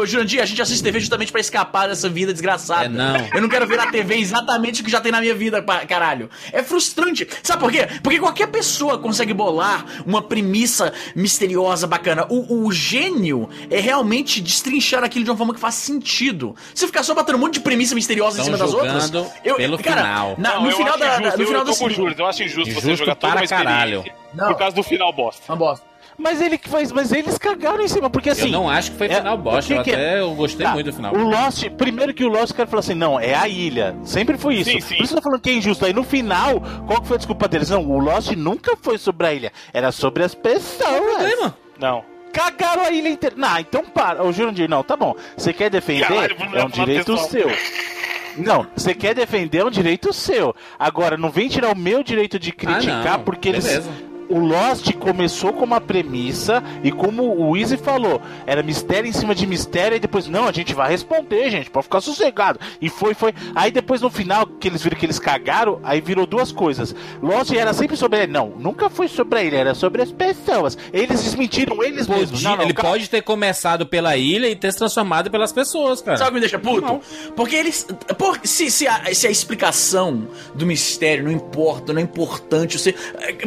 A: Jurandir, a gente assiste TV justamente pra escapar dessa vida desgraçada. É,
B: não.
A: Eu não quero ver na TV exatamente o que já tem na minha vida, caralho. É frustrante. Sabe por quê? Porque qualquer pessoa consegue bolar uma premissa misteriosa, bacana. O, o gênio é realmente realmente destrinchar aquilo de uma forma que faz sentido. Se ficar só batendo um monte de premissa misteriosa
B: Estão
A: em cima das outras.
B: Eu, pelo cara, final.
D: Na, não, no final da. Injusto, no final eu, eu tô com juros, eu acho injusto, injusto você jogar
B: para
D: tudo
B: caralho.
D: Por causa do final bosta.
A: Uma bosta.
C: Mas ele faz, mas eles cagaram em cima, porque assim. Eu
B: não acho que foi é, final bosta, eu até é? eu gostei tá, muito do final.
C: O Lost, primeiro que o Lost, o cara falou assim: não, é a ilha. Sempre foi isso. Sim, sim. Por isso eu tô falando que é injusto. Aí no final, qual que foi a desculpa deles? Não, o Lost nunca foi sobre a ilha, era sobre as pessoas. Não cagaram a ilha inteira. Não, então para. Ô, Jurandir, não, tá bom. Você quer defender? Caralho, é um direito seu. Não, você quer defender é um direito seu. Agora, não vem tirar o meu direito de criticar, ah, porque Beleza. eles o Lost começou com uma premissa e como o Easy falou, era mistério em cima de mistério e depois, não, a gente vai responder, gente, pode ficar sossegado. E foi, foi. Aí depois no final, que eles viram que eles cagaram, aí virou duas coisas. Lost era sempre sobre ele. Não, nunca foi sobre ele, era sobre as pessoas. Eles desmentiram eles Podia, mesmos. Não,
B: não, ele cara... pode ter começado pela ilha e ter se transformado pelas pessoas, cara.
A: Sabe o que me deixa puto? Não. Porque eles. Por, se, se, a, se a explicação do mistério não importa, não é importante. Se,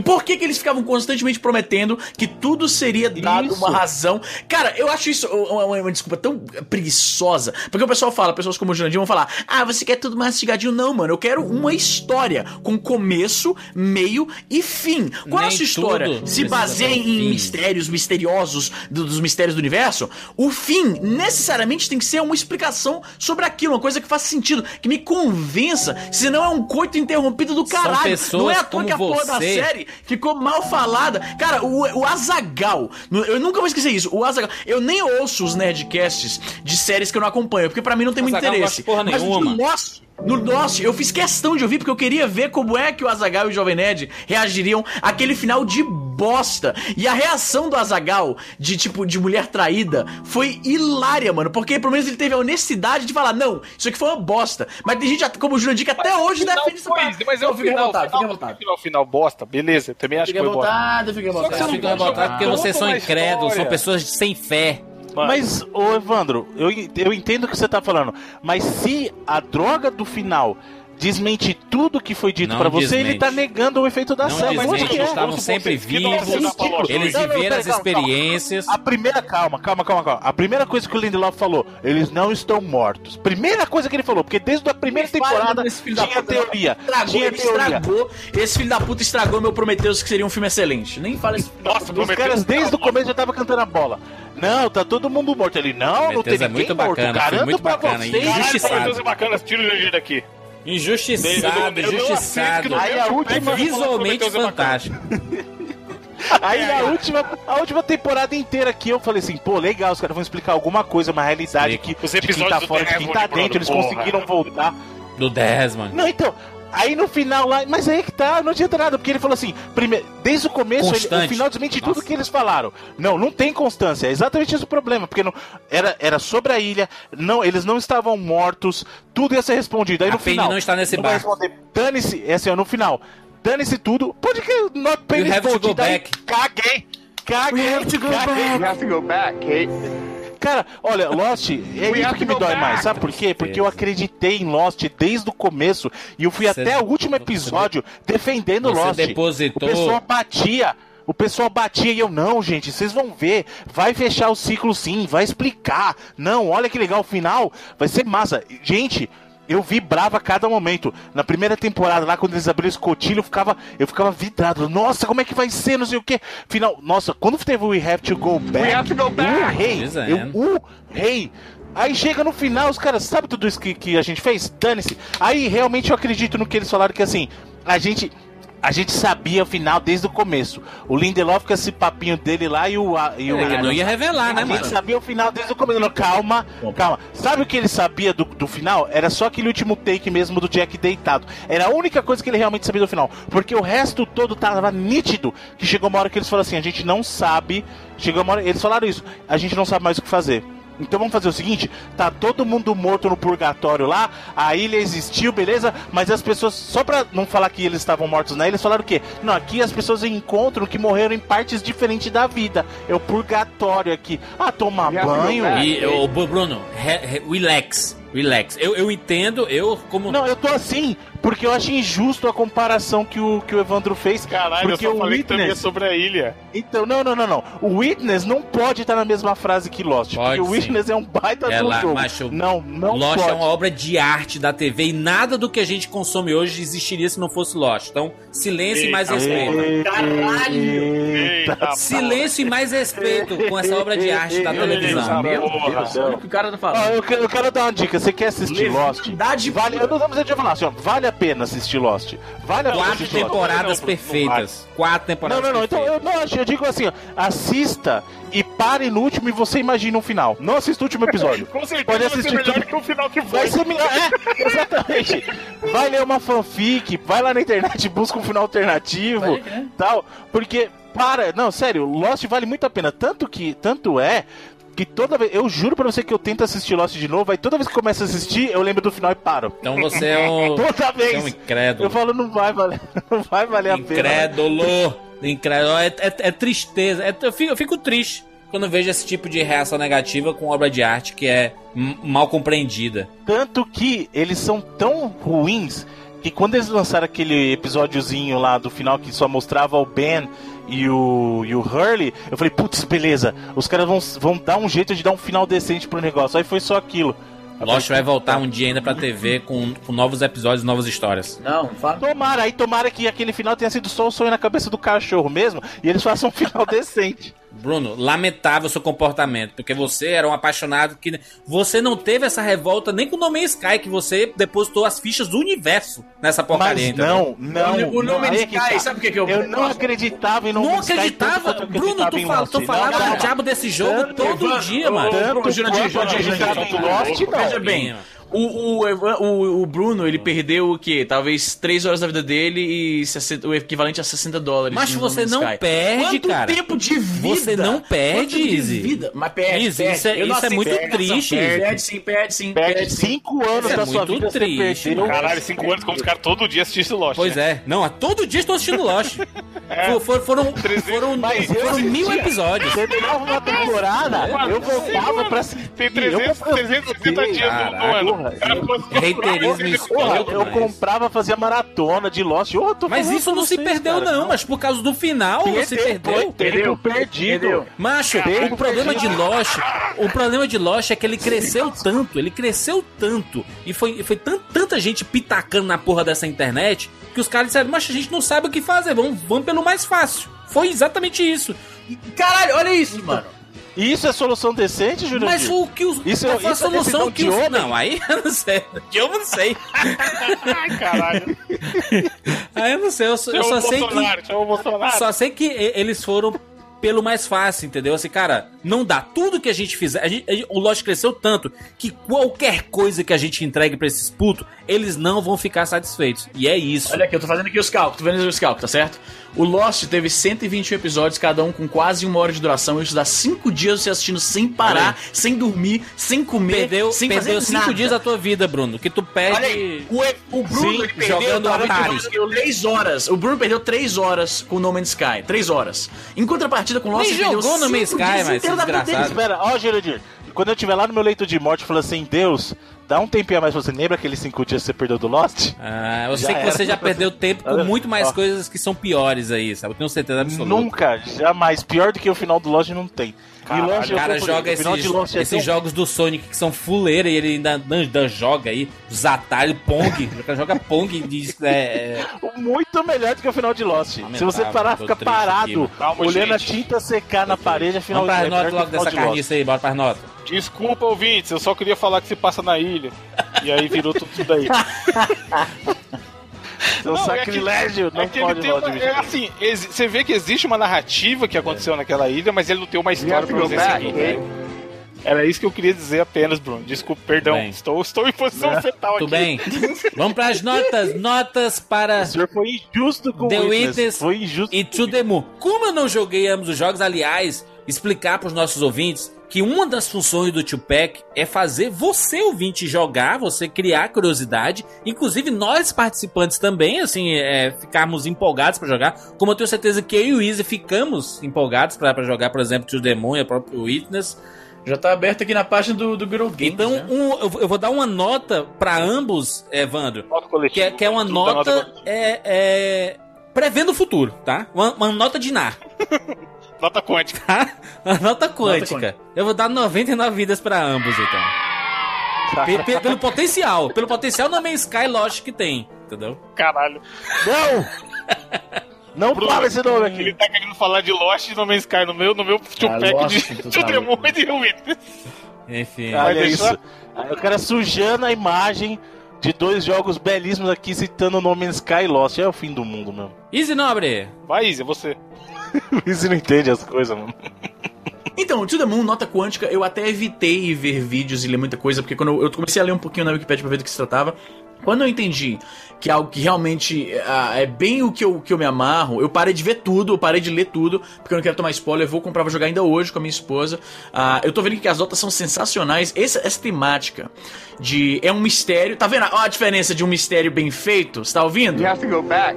A: por que, que eles ficavam constantemente prometendo que tudo seria dado isso. uma razão. Cara, eu acho isso uma, uma, uma, desculpa tão preguiçosa. Porque o pessoal fala, pessoas como o Jurandir vão falar: ah, você quer tudo mastigadinho? Não, mano, eu quero uma história com começo, meio e fim. Qual Nem a sua história? Se baseia em mistérios misteriosos do, dos mistérios do universo? O fim necessariamente tem que ser uma explicação sobre aquilo, uma coisa que faça sentido, que me convença, senão é um coito interrompido do caralho. Não é à toa que a porra da série ficou mal falada. Cara, o, o Azagal, eu nunca vou esquecer isso. O Azagal, eu nem ouço os nerdcasts de séries que eu não acompanho, porque para mim não tem muito interesse.
B: Porra nenhuma.
A: Mas, no nosso, eu fiz questão de ouvir porque eu queria ver como é que o Azagal e o Jovem Nerd reagiriam àquele final de bosta. E a reação do Azagal de tipo de mulher traída foi hilária, mano, porque pelo menos ele teve a honestidade de falar: "Não, isso aqui foi uma bosta". Mas tem gente como o Jurandir que até hoje defende
D: essa coisa. Mas eu fico revoltado, fico revoltado. Final, final bosta, beleza, também acho que foi
B: Fica revoltado, fica revoltado. Fica revoltado porque vocês são incrédulos, são pessoas sem fé.
C: Mano. Mas, ô Evandro, eu, eu entendo o que você tá falando, mas se a droga do final desmente tudo que foi dito para você, ele tá negando o efeito da não série.
B: Desmente, eles estavam sempre vivos, eles viveram as experiências.
C: A primeira, calma, calma, calma, calma. A primeira coisa que o Lindelof falou, eles não estão mortos. Primeira coisa que ele falou, porque desde a primeira ele temporada tinha teoria. Estragou, tinha teoria.
A: Estragou, esse filho da puta estragou meu Prometheus que seria um filme excelente. Nem fala isso.
C: Nossa, Os caras desde o começo já tava cantando a bola. Não, tá todo mundo morto. Ele, não, não tem ninguém
B: é muito bacana, morto. Garanto
C: muito
B: bacana,
C: vocês.
D: Injustiçado. é bacana, tira o daqui.
B: Injustiçado, injustiçado. Aí a última visualmente fantástico. <laughs>
C: Aí a última, a última temporada inteira aqui eu falei assim, pô, legal, os caras vão explicar alguma coisa, uma realidade que
D: os episódios de quem tá fora, de quem tá dentro,
C: eles conseguiram voltar.
B: Do 10, mano.
C: Não, então, Aí no final lá, mas aí que tá, não adianta nada, porque ele falou assim, primeiro, desde o começo, ele, o final desmente tudo que eles falaram. Não, não tem constância, é exatamente esse o problema, porque não, era, era sobre a ilha, não, eles não estavam mortos, tudo ia ser respondido. Aí a no Penny final.
B: não está nesse barco.
C: Dane-se, é assim, no final, dane-se tudo, pode que
B: not Penny go back.
C: Caguei, caguei, we have to go caguei. back. You have to go back, Kate. Cara, olha, Lost é isso que me dói mais. Sabe por quê? Porque eu acreditei em Lost desde o começo e eu fui Você até o último episódio defendendo Você Lost.
B: Depositou...
C: O pessoal batia. O pessoal batia e eu, não, gente, vocês vão ver. Vai fechar o ciclo sim, vai explicar. Não, olha que legal, o final vai ser massa. Gente, eu vibrava a cada momento. Na primeira temporada, lá quando eles abriram o escotilho, eu ficava, eu ficava vidrado. Nossa, como é que vai ser? Não sei o que. Final, nossa, quando teve o We Have to Go Back, We have to go back. o rei, é. eu, o rei. Aí chega no final, os caras, sabe tudo isso que, que a gente fez? Dane-se. Aí realmente eu acredito no que eles falaram, que assim, a gente a gente sabia o final desde o começo. O Lindelof com esse papinho dele lá e o. E o
B: é, não ia revelar, né,
C: mano? A gente sabia o final desde o começo. Não, calma, calma. Sabe o que ele sabia do, do final? Era só aquele último take mesmo do Jack deitado. Era a única coisa que ele realmente sabia do final. Porque o resto todo tava nítido. Que chegou uma hora que eles falaram assim: a gente não sabe. Chegou uma hora. Eles falaram isso. A gente não sabe mais o que fazer. Então vamos fazer o seguinte: tá todo mundo morto no purgatório lá, a ilha existiu, beleza? Mas as pessoas, só pra não falar que eles estavam mortos na ilha, eles falaram o quê? Não, aqui as pessoas encontram que morreram em partes diferentes da vida. É o purgatório aqui. Ah, tomar banho.
B: E, o Bruno, relax. Relax. Eu, eu entendo, eu como.
C: Não, eu tô assim, porque eu acho injusto a comparação que o, que o Evandro fez.
D: Caralho,
C: porque
D: eu só
C: o
D: falei
C: Witness...
D: também sobre a ilha.
C: Então, não, não, não, não. O Witness não pode estar na mesma frase que Lost.
B: Pode,
C: porque o. Witness é um baita
B: É
C: do
B: lá,
C: jogo.
B: macho,
C: não, não
B: Lost
C: pode.
B: é uma obra de arte da TV e nada do que a gente consome hoje existiria se não fosse Lost. Então, silêncio e mais
D: Eita,
B: respeito.
A: Caralho!
C: Eita, <laughs>
B: Silêncio e mais respeito com essa obra de arte da televisão.
A: Meu. Deus, olha o que o cara tá
C: Ó,
A: falando.
C: eu, eu quero dar uma dica. Você quer assistir Lost? Vale, eu não dizer de falar assim, ó, vale a pena assistir Lost. Vale a pena
B: Quatro
C: assistir Lost.
B: temporadas
D: Não,
B: perfeitas. Quatro
C: Não,
B: temporadas
C: não, não. Então
B: perfeitas.
C: eu não acho. Eu digo assim, ó, assista e pare no último e você imagina um final. Não assista o último episódio. <laughs>
D: Com certeza
C: Pode
D: vai ser
C: assistir
D: melhor
C: tudo.
D: que o final que
C: Vai
D: foi.
C: ser melhor. É, <laughs> exatamente. Vai ler uma fanfic, vai lá na internet, <laughs> busca um final alternativo,
A: crer.
C: tal. Porque, para, não, sério, Lost vale muito a pena. Tanto que, tanto é que toda vez, eu juro pra você que eu tento assistir Lost de novo, aí toda vez que começo a assistir, eu lembro do final e paro.
B: Então você é um, <laughs>
C: Toda
B: você é um
C: vez.
B: incrédulo.
C: Eu falo, não vai valer, <laughs> não vai valer a pena.
B: Incrédulo. Incrédulo. É, é- é tristeza. É- eu, fico, eu fico triste quando eu vejo esse tipo de reação negativa com obra de arte que é mal compreendida.
C: Tanto que eles são tão ruins que quando eles lançaram aquele episódiozinho lá do final que só mostrava o Ben e o, e o Hurley, eu falei, putz, beleza, os caras vão, vão dar um jeito de dar um final decente pro negócio. Aí foi só aquilo. Eu
B: Lost vai voltar um dia ainda pra TV com, com novos episódios, novas histórias.
A: Não, fala.
C: Tomara, aí tomara que aquele final tenha sido só o sonho na cabeça do cachorro mesmo e eles façam um final <laughs> decente.
B: Bruno, lamentável seu comportamento, porque você era um apaixonado que você não teve essa revolta nem com o No Man's Sky, que você depositou as fichas do universo nessa porcaria.
C: Mas não, não.
A: o
C: não,
A: nome
C: é
A: Sky,
C: tá.
A: sabe o que, que eu,
C: Eu não acreditava em No
B: Não
C: Man's Sky
B: acreditava?
C: tanto quanto eu
B: Bruno,
C: acreditava
B: tu, fala, tu
C: Não,
B: falava
C: não,
B: do
C: não.
B: diabo desse jogo
C: Tanto-
B: todo dia, mano.
C: Tanto
A: Jurandir,
C: eu acreditava
A: Jurandir,
C: em Lost, não.
A: Veja bem, o, o, o, o Bruno, ele perdeu o quê? Talvez 3 horas da vida dele e 60 o equivalente a 60 dólares.
B: Mas você não
A: Sky.
B: perde,
A: Quanto
B: cara.
A: tempo de vida?
B: Você não perde,
A: Quanto tempo de
B: Izzy.
A: vida? Mas perde,
B: Izzy,
A: perde.
B: isso é- isso é muito
A: negação.
B: triste,
A: Perde sim, perde sim,
C: Perde
A: perde sim.
C: 5 anos
B: Isso é
C: da sua
B: muito
C: vida,
B: triste,
C: você perdeu.
D: Caralho, cinco anos como os caras todo dia assistindo Lost.
B: Pois
D: né?
B: é. Não, todo dia estou assistindo Lost. <laughs> For- for- foram foram,
C: Mas
B: foram mil
C: assistia-
B: episódios.
C: Terminava uma temporada, eu voltava pra.
D: Tem
C: Eu
D: 300,
C: comprava-
D: 360 dias no- ano.
C: Porra.
B: Reiterismo escroto,
C: eu
B: mas-
C: comprava, fazia maratona de Lost. Tô
B: Mas isso não se
C: vocês,
B: perdeu,
C: cara.
B: não. Mas por causa do final, você perdeu.
C: Foi tempo perdido.
A: Perdeu.
B: Macho, o problema de. Lost, o problema de Lost é que ele cresceu tanto, ele cresceu tanto, e foi, foi tan- tanta gente pitacando na porra dessa internet, que os caras disseram, mas a gente não sabe o que fazer, vamos, vamos pelo mais fácil. Foi exatamente isso.
A: Caralho, olha isso, mano.
C: E isso é solução decente, Júlio?
B: Mas o que os.
C: Isso é-
B: foi a
C: é
B: solução que
C: de
B: os. Não, aí eu não sei. Eu não sei.
D: Ai, caralho.
B: Aí eu não sei. Eu, só- eu
D: Chama
B: só
D: o
B: sei que.
D: Bolsonaro, chama o Bolsonaro.
B: Só sei que eles foram pelo mais fácil, entendeu? Assim, cara, não dá. Tudo que a gente fizer. a gente- a gente- o Lost cresceu tanto que qualquer coisa que a gente entregue pra esses putos, eles não vão ficar satisfeitos. E é isso.
A: Olha aqui, eu tô fazendo aqui os cálculos, tô vendo os cálculos, tá certo? O Lost teve 121 episódios, cada um com quase uma hora de duração. Isso dá 5 dias você assistindo sem parar, sem dormir, sem comer,
B: Perdeu,
A: sem
B: perdeu
A: fazer
B: cinco
A: nada.
B: dias da tua vida, Bruno. Que tu
A: Olha
B: perde.
A: aí, o, o Bruno
B: Sim,
A: perdeu,
B: jogando Atari.
A: 3 horas. O Bruno perdeu 3 horas com No Man's Sky. 3 horas. Em contrapartida com o Lost,
B: Nem
A: ele perdeu
B: jogou No
A: cinco
B: Man's Sky, mas.
C: Espera, ó, Jurandir. Quando eu estiver lá no meu leito de morte, falando assim, Deus, dá um tempinho a mais pra você. Lembra aqueles cinco dias que você perdeu do Lost?
B: Ah, eu
C: Já
B: sei que
C: era.
B: você já perdeu tempo com <laughs> muito mais
C: ó.
B: coisas que são piores aí, sabe? Eu tenho certeza absoluta.
C: Nunca, jamais. Pior do que o final do Lost não tem.
D: Caralho,
C: e
B: O cara
C: tô-
B: joga
C: final
B: esses,
C: de é
B: esses
C: tão-
B: jogos do Sonic que são fuleira e ele ainda, ainda joga aí, os atalhos, Pong. <laughs> o cara joga Pong e diz. É, é, <laughs>
C: muito melhor do que o final de Lost. Se
B: Lamentável,
C: você parar,
B: tô
C: fica
B: aqui,
C: parado.
D: Calma,
C: olhando
D: gente.
C: a tinta secar na parede, afinal
B: Vamos pras
C: é melhor
B: notas
C: que o
B: logo
C: final
B: dessa
C: de
B: carniça aí, bora pras notas.
D: Desculpa, ouvintes, eu só queria falar que se passa na ilha. E aí virou tudo isso daí. <laughs>
C: É <laughs> um
D: Não, é que-
C: sacrilégio, não
D: é que ele
C: pode
D: uma, é assim, você vê que existe uma narrativa que aconteceu naquela ilha, mas ele não tem uma história pra você seguir. Era isso que eu queria dizer apenas, Bruno. Desculpa, perdão.
B: Bem.
D: Estou, estou em posição fetal
B: Tudo
D: aqui.
B: bem? Vamos pras notas. Notas para
C: O senhor foi injusto com
B: The
C: o Witness.
B: Witness
C: Foi injusto.
B: e To The Moon. Como eu não joguei ambos os jogos, aliás, explicar pros nossos ouvintes que uma das funções do Tupac é fazer você, ouvinte, jogar, você criar curiosidade, inclusive nós participantes também, assim, é, ficarmos empolgados pra jogar, como eu tenho certeza que eu e o Easy ficamos empolgados pra pra jogar, por exemplo, To The Moon e o próprio Witness.
C: Já tá aberto aqui na página do, do Girl
B: Games. Então, né? um, eu, vou dar uma nota para ambos, Evandro. Nota coletiva. Que, é, que é uma nota. nota é, é, prevendo o futuro, tá? Uma, uma nota de NAR. <laughs>
D: nota quântica.
B: Uma <laughs> nota quântica. nota quântica. Eu vou dar 99 vidas para ambos, então. pelo potencial. Pelo potencial No Man's Sky, lógico que tem. Entendeu?
D: Caralho.
C: Não! Não Bruno, fala esse nome aqui.
D: Ele tá querendo falar de Lost e No Man's Sky no meu, no meu two-pack ah, de To The Moon e The Witness.
C: Enfim. Olha isso. O cara sujando a imagem de dois jogos belíssimos aqui citando No Man's Sky e Lost. É o fim do mundo mesmo.
B: Easy Nobre.
D: Vai, Easy, é você. <laughs>
C: o não entende as coisas, mano. Então, To The Moon, nota quântica, eu até evitei ver vídeos e ler muita coisa, porque quando eu comecei a ler um pouquinho na Wikipedia pra ver do que se tratava, quando eu entendi que é algo que realmente uh, é bem o que eu, que eu me amarro. Eu parei de ver tudo, eu parei de ler tudo, porque eu não quero tomar spoiler. Eu vou comprar, vou jogar ainda hoje com a minha esposa. Uh, eu tô vendo que as notas são sensacionais. Essa, essa temática de. É um mistério. Tá vendo a, a diferença de um mistério bem feito? Você tá ouvindo?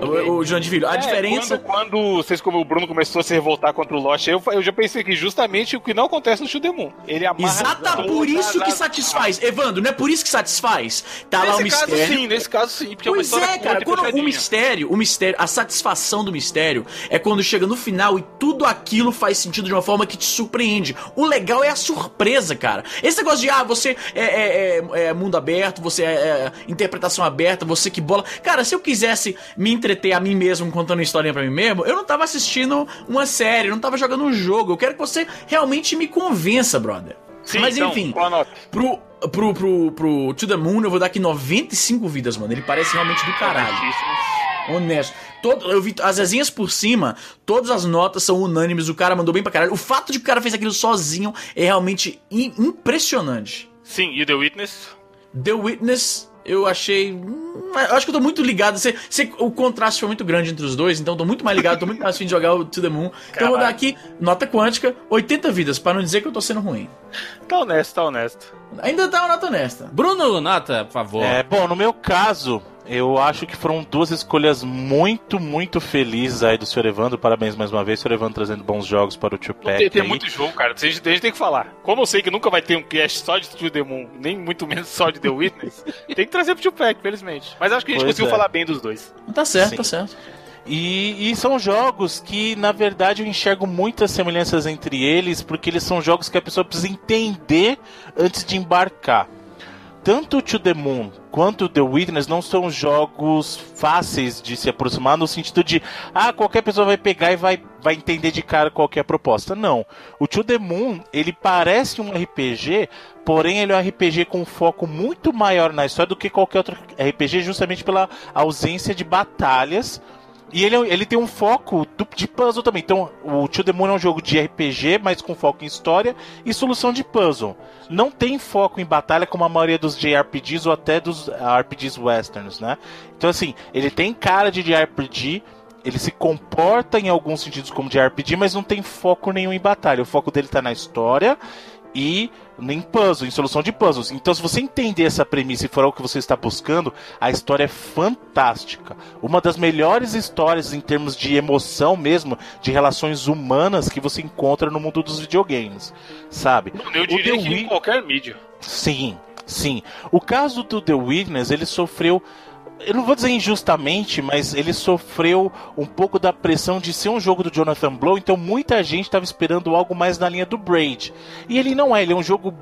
C: O, o João de Filho. A é, diferença.
D: Quando, quando vocês, como o Bruno começou a se revoltar contra o Lost, eu, eu já pensei que justamente o que não acontece no Shudemon. Ele amarra.
C: Exata, por isso que satisfaz. Evandro, não é por isso que satisfaz. Tá
D: nesse
C: lá o mistério.
D: Caso, sim, nesse caso sim, porque
C: pois é uma é, cara, quando o mistério, o mistério, a satisfação do mistério é quando chega no final e tudo aquilo faz sentido de uma forma que te surpreende. O legal é a surpresa, cara. Esse negócio de, ah, você é, é, é, é mundo aberto, você é, é, interpretação aberta, você que bola. Cara, se eu quisesse me entreter a mim mesmo contando historinha pra mim mesmo, eu não tava assistindo uma série, eu não tava jogando um jogo. Eu quero que você realmente me convença, brother. Sim, Mas então, enfim, pro, pro, pro, pro To The Moon eu vou dar aqui 95 vidas, mano. Ele parece realmente do caralho. Honesto. Todo, eu vi as resenhas por cima, todas as notas são unânimes, o cara mandou bem pra caralho. O fato de que o cara fez aquilo sozinho é realmente impressionante.
D: Sim, e The Witness?
C: The Witness eu achei. Hum, eu acho que eu tô muito ligado. O contraste foi muito grande entre os dois, então tô muito mais ligado, tô muito mais afim de jogar o To The Moon. Caralho. Então eu vou dar aqui, nota quântica, 80 vidas, para não dizer que eu tô sendo ruim.
D: Tá honesto, tá honesto.
C: Ainda tá uma nota honesta.
B: Bruno, nota, por favor.
C: É, bom, no meu caso, eu acho que foram duas escolhas muito, muito felizes aí do Sr. Evandro. Parabéns mais uma vez, Sr. Evandro, trazendo bons jogos para o Tio Pack.
D: Tem, tem muito jogo, cara. A gente, a gente tem que falar. Como eu sei que nunca vai ter um cast só de Studio Demon, nem muito menos só de The Witness, <laughs> tem que trazer pro Tio Pack, felizmente. Mas acho que a gente pois conseguiu é. falar bem dos dois.
C: Tá certo, Sim. tá certo. E, e, são jogos que, na verdade, eu enxergo muitas semelhanças entre eles, porque eles são jogos que a pessoa precisa entender antes de embarcar tanto To The Moon quanto The Witness não são jogos fáceis de se aproximar no sentido de ah, qualquer pessoa vai pegar e vai, vai entender de cara qual é a proposta. Não. O To The Moon, ele parece um RPG, porém ele é um RPG com um foco muito maior na história do que qualquer outro RPG, justamente pela ausência de batalhas e ele, é ele tem um foco de puzzle também. Então, o The Moon é um jogo de RPG, mas com foco em história e solução de puzzle. Não tem foco em batalha como a maioria dos JRPGs ou até dos RPGs westerns, né? Então, assim, ele tem cara de JRPG, ele se comporta em alguns sentidos como de RPG, mas não tem foco nenhum em batalha. O foco dele tá na história e em puzzle, em solução de puzzles. Então, se você entender essa premissa e for o que você está buscando, a história é fantástica. Uma das melhores histórias em termos de emoção mesmo, de relações humanas que você encontra no mundo dos videogames, sabe?
D: Eu diria que em qualquer mídia.
C: Sim, sim. O caso do The Witness, ele sofreu eu não vou dizer injustamente, mas ele sofreu um pouco da pressão de ser um jogo do Jonathan Blow, então muita gente estava esperando algo mais na linha do Braid. E ele não é, ele é um jogo.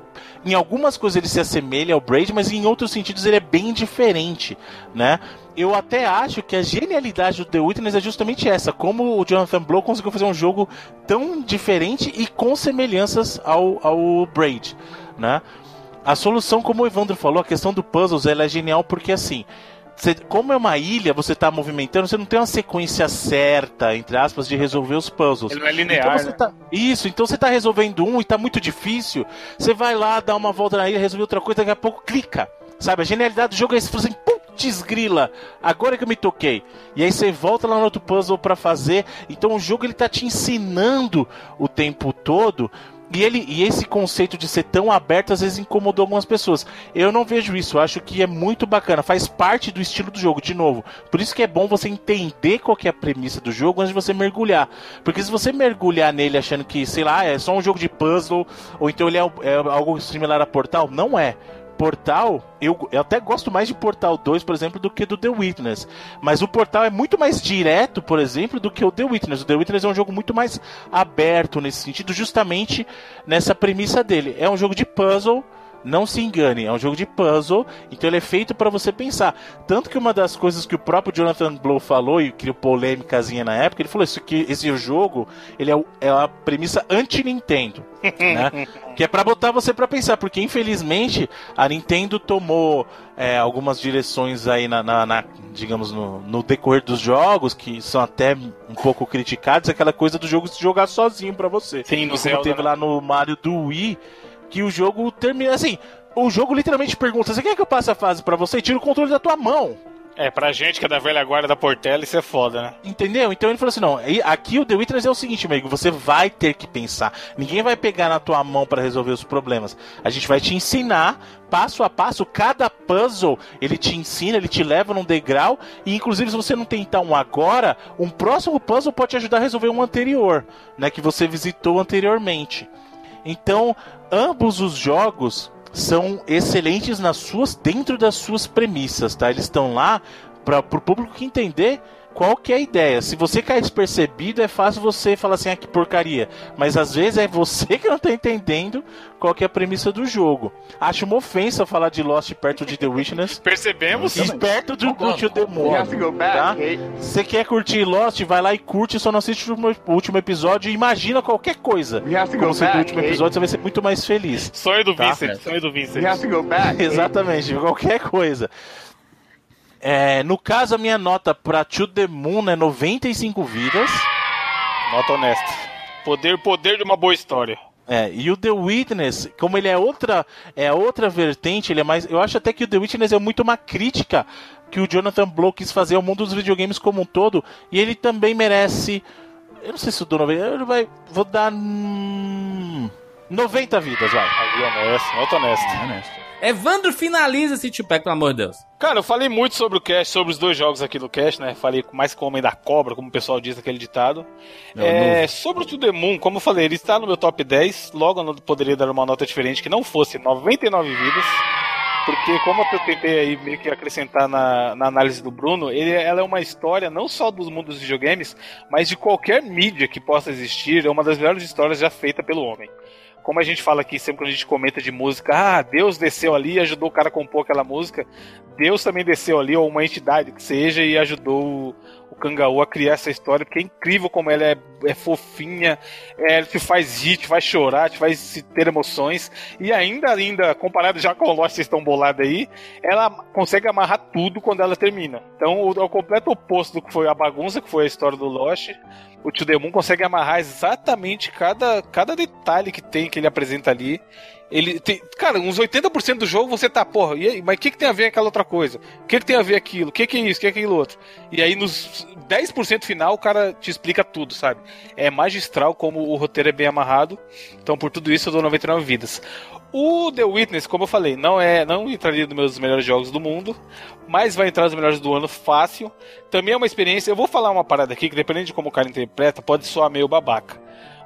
C: Em algumas coisas ele se assemelha ao Braid, mas em outros sentidos ele é bem diferente, né? Eu até acho que a genialidade do The Witness é justamente essa, como o Jonathan Blow conseguiu fazer um jogo tão diferente e com semelhanças ao, ao Braid, né? A solução, como o Evandro falou, a questão do puzzles, ela é genial porque assim, você, como é uma ilha, você está movimentando, você não tem uma sequência certa, entre aspas, de resolver os puzzles.
D: Ele não é linear.
C: Então
D: né?
C: tá, isso, então você está resolvendo um e está muito difícil. Você vai lá, dá uma volta na ilha, resolver outra coisa, daqui a pouco clica. Sabe, a genialidade do jogo é fala assim, putz grila, agora que eu me toquei. E aí você volta lá no outro puzzle para fazer. Então o jogo ele tá te ensinando o tempo todo E, ele, e esse conceito de ser tão aberto às vezes incomodou algumas pessoas. Eu não vejo isso, eu acho que é muito bacana, faz parte do estilo do jogo, de novo. Por isso que é bom você entender qual é a premissa do jogo antes de você mergulhar. Porque se você mergulhar nele achando que, sei lá, é só um jogo de puzzle, ou então ele é, é algo similar a Portal, não é. Portal, eu, eu, até gosto mais de Portal 2, por exemplo, do que do The Witness. Mas o Portal é muito mais direto, por exemplo, do que o The Witness. O The Witness é um jogo muito mais aberto nesse sentido, justamente nessa premissa dele. É um jogo de puzzle não se engane, é um jogo de puzzle, então ele é feito para você pensar. Tanto que uma das coisas que o próprio Jonathan Blow falou e criou polêmicazinha na época, ele falou isso que esse jogo, ele é, é a premissa anti-Nintendo, né? <laughs> que é para botar você para pensar, porque infelizmente a Nintendo tomou é, algumas direções aí na, na, na digamos no, no, decorrer dos jogos que são até um pouco criticados, aquela coisa do jogo se jogar sozinho para você.
D: Sim, no
C: Como
D: Zelda,
C: teve
D: né?
C: lá no Mario do Wii que o jogo termina assim. O jogo literalmente pergunta: você quer que eu passe a fase para você? Tira o controle da tua mão.
D: É, pra gente que é da velha guarda da Portela, isso é foda, né?
C: Entendeu? Então ele falou assim: não, aqui o The Witness é o seguinte, amigo, você vai ter que pensar. Ninguém vai pegar na tua mão para resolver os problemas. A gente vai te ensinar passo a passo, cada puzzle ele te ensina, ele te leva num degrau, e inclusive se você não tentar um agora, um próximo puzzle pode te ajudar a resolver um anterior, né, que você visitou anteriormente. Então, ambos os jogos são excelentes nas suas dentro das suas premissas, tá? Eles estão lá para o público entender qual que é a ideia. Se você cair despercebido, é fácil você falar assim, ah, que porcaria. Mas às vezes é você <laughs> que não tá entendendo qual que é a premissa do jogo. Acho uma ofensa falar de Lost perto de The Witness.
D: Percebemos?
C: E perto do Cult the Moon. Tá? Você quer curtir Lost, vai lá e curte, só não assiste o último episódio e imagina qualquer coisa. Como se do último episódio, você vai ser muito mais feliz.
D: Sonho do tá? Vincent, sonho do Vincent.
C: Exatamente, qualquer coisa. É, no caso, a minha nota pra To The Moon é 95 vidas.
D: Nota honesta. Poder, poder de uma boa história.
C: É, e o The Witness, como ele é outra, é outra vertente, ele é mais, eu acho até que o The Witness é muito uma crítica que o Jonathan Blow quis fazer ao mundo dos videogames como um todo, e ele também merece, eu não sei se o Donovan, ele vai, vou dar hum, 90 vidas, vai.
D: Aí honesto, nota honesta. É honesto.
B: Evandro, finaliza esse Tupac, pelo amor de Deus.
D: Cara, eu falei muito sobre o cast, sobre os dois jogos aqui no cast, né? Falei mais com o Homem da Cobra, como o pessoal diz naquele ditado. É, sobre o To The Moon, como eu falei, ele está no meu top 10. Logo eu poderia dar uma nota diferente que não fosse 99 vidas. Porque, como eu tentei aí meio que acrescentar na, na análise do Bruno, ele, ela é uma história não só dos mundos dos videogames, mas de qualquer mídia que possa existir. É uma das melhores histórias já feita pelo homem como a gente fala aqui sempre quando a gente comenta de música, ah, Deus desceu ali e ajudou o cara a compor aquela música. Deus também desceu ali, ou uma entidade que seja, e ajudou o Kangaú a criar essa história, porque é incrível como ela é, é fofinha, é, ela te faz rir, te faz chorar, te faz ter emoções, e ainda, ainda, comparado já com o Lost, vocês estão bolados aí, ela consegue amarrar tudo quando ela termina. Então, o, o completo oposto do que foi a bagunça, que foi a história do Lost, o Tio Demon consegue amarrar exatamente cada, cada detalhe que tem, que ele apresenta ali. Ele tem, cara, uns 80% do jogo você tá, porra, e aí, mas o que, que tem a ver aquela outra coisa? O que, que tem a ver aquilo? O que, que é isso? O que é aquilo outro? E aí nos 10% final o cara te explica tudo, sabe? É magistral como o roteiro é bem amarrado. Então por tudo isso eu dou 99 vidas. O The Witness, como eu falei, não é, não entraria nos meus melhores jogos do mundo, mas vai entrar nos melhores do ano fácil. Também é uma experiência. Eu vou falar uma parada aqui que dependendo de como o cara interpreta, pode soar meio babaca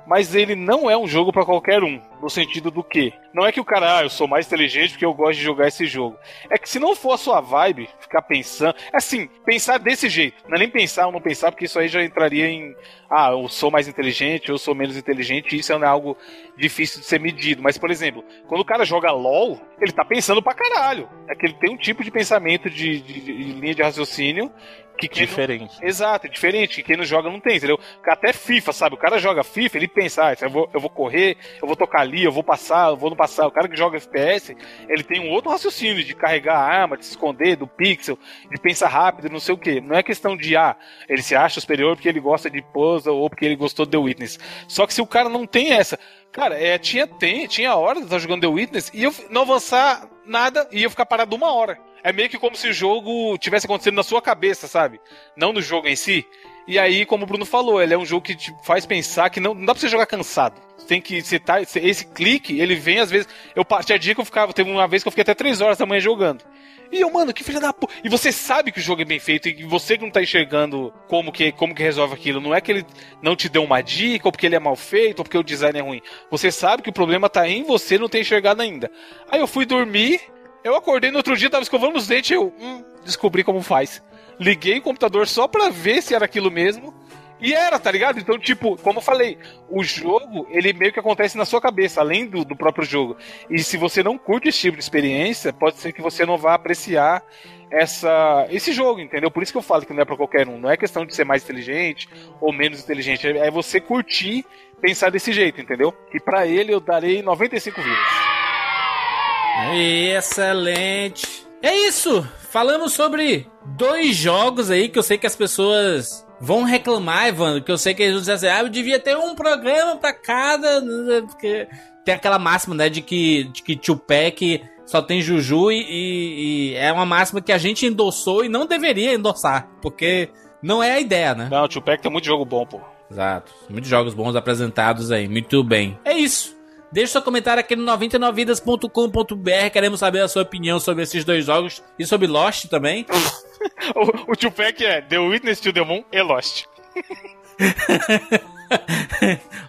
D: mas ele não é um jogo para qualquer um. No sentido do que? Não é que o cara, ah, eu sou mais inteligente porque eu gosto de jogar esse jogo. É que se não for a sua vibe, ficar pensando. Assim, pensar desse jeito. Não é nem pensar ou não pensar, porque isso aí já entraria em. Ah, eu sou mais inteligente, eu sou menos inteligente, isso é algo difícil de ser medido. Mas, por exemplo, quando o cara joga LOL, ele tá pensando pra caralho. É que ele tem um tipo de pensamento de, de, de linha de raciocínio que
C: diferente.
D: Não... Exato, é diferente. Que quem não joga não tem, entendeu? Até FIFA, sabe? O cara joga FIFA, ele pensa, ah, eu vou, eu vou correr, eu vou tocar ali, eu vou passar, eu vou não passar. O cara que joga FPS, ele tem um outro raciocínio de carregar a arma, de se esconder do pixel, de pensar rápido, não sei o que. Não é questão de, ah, ele se acha superior porque ele gosta de puzzle ou porque ele gostou do The Witness. Só que se o cara não tem essa. Cara, é, tinha, tem, tinha hora de estar jogando The Witness e eu não avançar nada e eu ficar parado uma hora. É meio que como se o jogo tivesse acontecendo na sua cabeça, sabe? Não no jogo em si. E aí, como o Bruno falou, ele é um jogo que te faz pensar que não, não dá pra você jogar cansado. Tem que você tá, esse clique, ele vem às vezes. Eu tinha dia que eu ficava, teve uma vez que eu fiquei até 3 horas da manhã jogando. E eu, mano, que filha da puta. E você sabe que o jogo é bem feito e você que não tá enxergando como que, como que resolve aquilo. Não é que ele não te deu uma dica, ou porque ele é mal feito, ou porque o design é ruim. Você sabe que o problema tá em você não ter enxergado ainda. Aí eu fui dormir, eu acordei no outro dia, tava escovando os dentes, eu hum, descobri como faz. Liguei o computador só pra ver se era aquilo mesmo. E era, tá ligado? Então, tipo, como eu falei, o jogo, ele meio que acontece na sua cabeça, além do, do próprio jogo. E se você não curte esse tipo de experiência, pode ser que você não vá apreciar essa esse jogo, entendeu? Por isso que eu falo que não é para qualquer um. Não é questão de ser mais inteligente ou menos inteligente. É você curtir pensar desse jeito, entendeu? E para ele eu darei 95 vidas.
B: Excelente. É isso. Falamos sobre dois jogos aí que eu sei que as pessoas vão reclamar, Evandro, que eu sei que eles dizem assim, ah, eu devia ter um programa para cada, porque tem aquela máxima, né, de que, de que Tupac só tem Juju e, e, e, é uma máxima que a gente endossou e não deveria endossar, porque não é a ideia, né?
D: Não, o Tupac tem muito jogo bom, pô.
B: Exato, muitos jogos bons apresentados aí, muito bem. É isso. Deixe seu comentário aqui no 99vidas.com.br. Queremos saber a sua opinião sobre esses dois jogos e sobre Lost também. <laughs>
D: o, o Tupac é The Witness to the Moon e Lost. <laughs>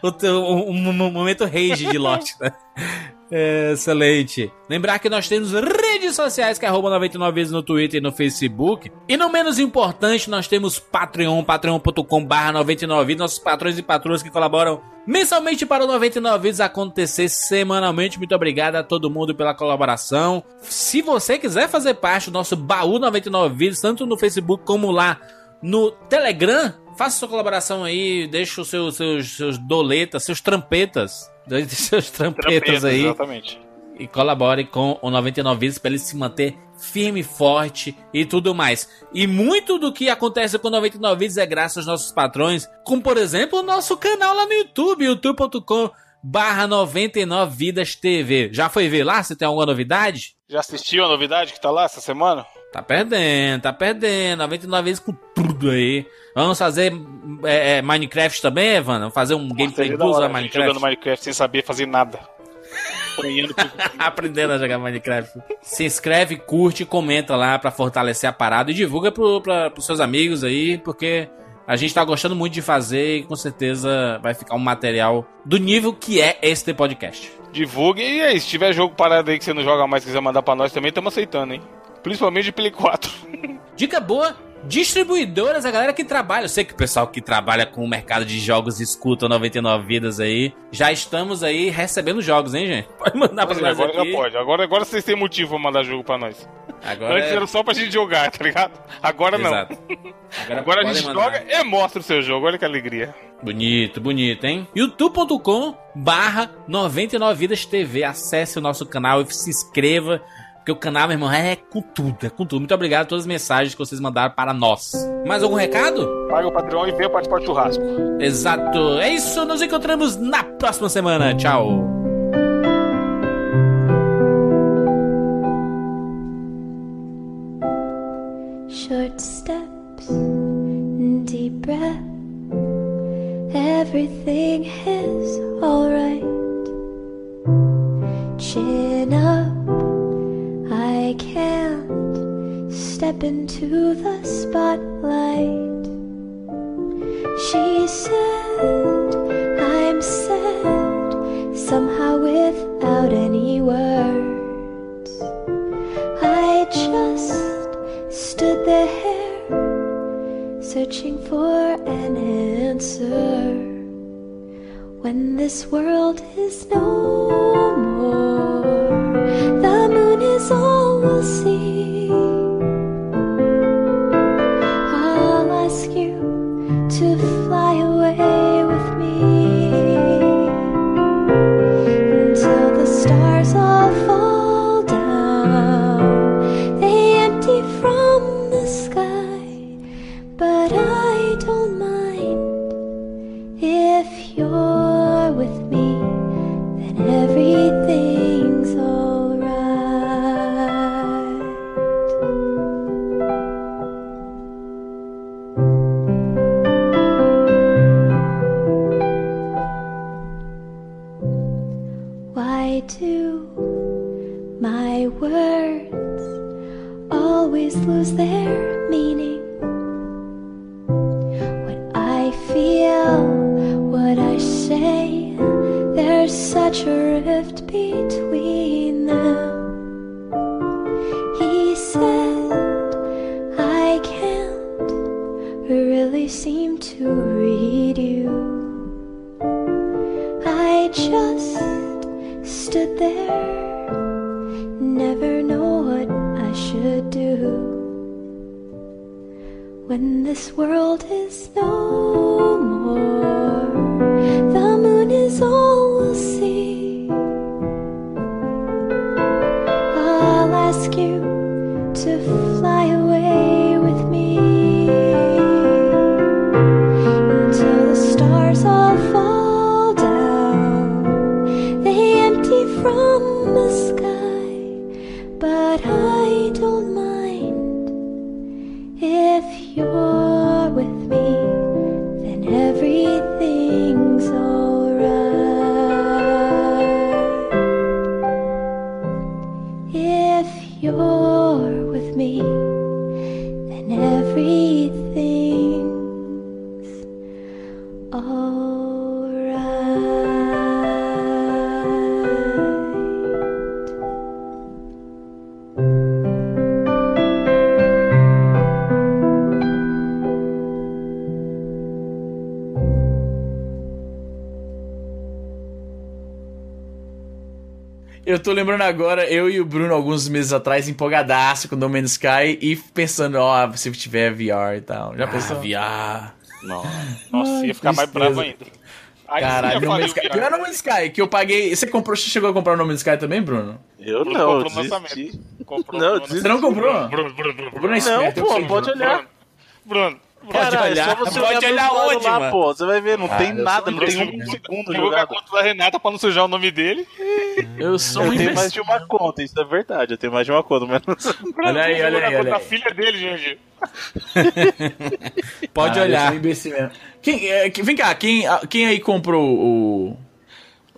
B: o, o, o, momento rage de Lost, né? <laughs> Excelente. Lembrar que nós temos redes sociais que é arroba 99 vezes no Twitter e no Facebook. E não menos importante, nós temos Patreon, patreon.com barra 99 nossos patrões e patroas que colaboram mensalmente para o 99 vezes acontecer semanalmente. Muito obrigado a todo mundo pela colaboração. Se você quiser fazer parte do nosso baú 99 vezes, tanto no Facebook como lá no Telegram, faça sua colaboração aí, deixa os seus, seus, seus doletas, seus trampetas dois de seus <laughs> trampetas aí.
D: Exatamente.
B: E colabore com o 99 Vidas para ele se manter firme, forte e tudo mais. E muito do que acontece com o 99 Vidas é graças aos nossos patrões, como por exemplo o nosso canal lá no YouTube, youtube.com barra 99 Vidas TV. Já foi ver lá? Você tem alguma novidade?
D: Já assistiu a novidade que tá lá essa semana?
B: Tá perdendo, tá perdendo. 99 vezes com tudo aí. Vamos fazer é, é, Minecraft também, Evan? Vamos fazer um gameplay blues da
D: Minecraft? Jogando Minecraft sem saber fazer nada. <laughs>
B: Aprendendo a jogar Minecraft. Se inscreve, curte, comenta lá pra fortalecer a parada e divulga pro, pra, pros seus amigos aí, porque a gente tá gostando muito de fazer e com certeza vai ficar um material do nível que é este podcast.
D: Divulgue e aí, se tiver jogo parado aí que você não joga mais quiser mandar pra nós também, estamos aceitando, hein? Principalmente de Play 4. <laughs>
B: Dica boa, distribuidoras, a galera que trabalha. Eu sei que o pessoal que trabalha com o mercado de jogos escuta 99 vidas aí. Já estamos aí recebendo jogos, hein, gente?
D: Pode mandar pra nós agora aqui. já pode. Agora, agora vocês têm motivo pra mandar jogo pra nós. Agora Antes é... era só pra gente jogar, tá ligado? Agora Exato. não. Agora, agora a gente mandar. joga e mostra o seu jogo. Olha que alegria.
B: Bonito, bonito, hein? youtube.com barra 99 vidas TV. Acesse o nosso canal e se inscreva porque o canal, meu irmão, é com tudo, é com tudo. Muito obrigado por todas as mensagens que vocês mandaram para nós. Mais algum recado?
D: Paga o Patreon e venha participar do churrasco.
B: Exato. É isso, nos encontramos na próxima semana. Tchau. Short steps, deep breath. Everything is alright. Chin up. Can't step into the spotlight. She said, I'm sad, somehow without any words. I just stood there, searching for an answer. When this world is no more, will see.
E: Do. When this world is no more, the moon is all we'll see. I'll ask you to
A: lembrando agora, eu e o Bruno, alguns meses atrás, empolgadaço com No Man's Sky e pensando, ó, se tiver VR e tal. Já pensou?
B: VR.
C: Nossa, <laughs> Nossa ia ficar mais
A: tristeza.
C: bravo ainda. Aí
A: Caralho, No Man's Sky.
C: o
A: Pior No Man's Sky, que eu paguei. Você comprou, você chegou a comprar o No Man's Sky também, Bruno?
C: Eu
D: Bruno
C: não, eu
D: comprou no
C: desisti.
D: lançamento. Comprou
C: Não, eu.
A: Você não comprou?
D: Bruno, Bruno, Bruno.
A: O Bruno é
C: Não,
A: esperto, eu
C: pô, pode
A: Bruno.
C: olhar.
D: Bruno,
C: Caralho,
B: olhar.
C: é só você
B: Pode
C: olhar,
B: olhar onde,
C: lá,
B: mano?
C: pô. Você vai ver, não
A: Ah,
C: tem
A: eu
C: nada, não tem um segundo
D: a
C: jogado.
D: conta da Renata pra não sujar o nome dele.
A: Eu sou um
C: Eu tenho mais de uma conta, isso é verdade. Eu tenho mais de uma conta, mas
A: Olha aí, olha aí, olha aí.
D: filha dele, Jandir. <laughs>
B: Pode
A: Eu
B: olhar.
A: sou um. Quem, é, que- vem cá, quem, a- quem aí comprou o.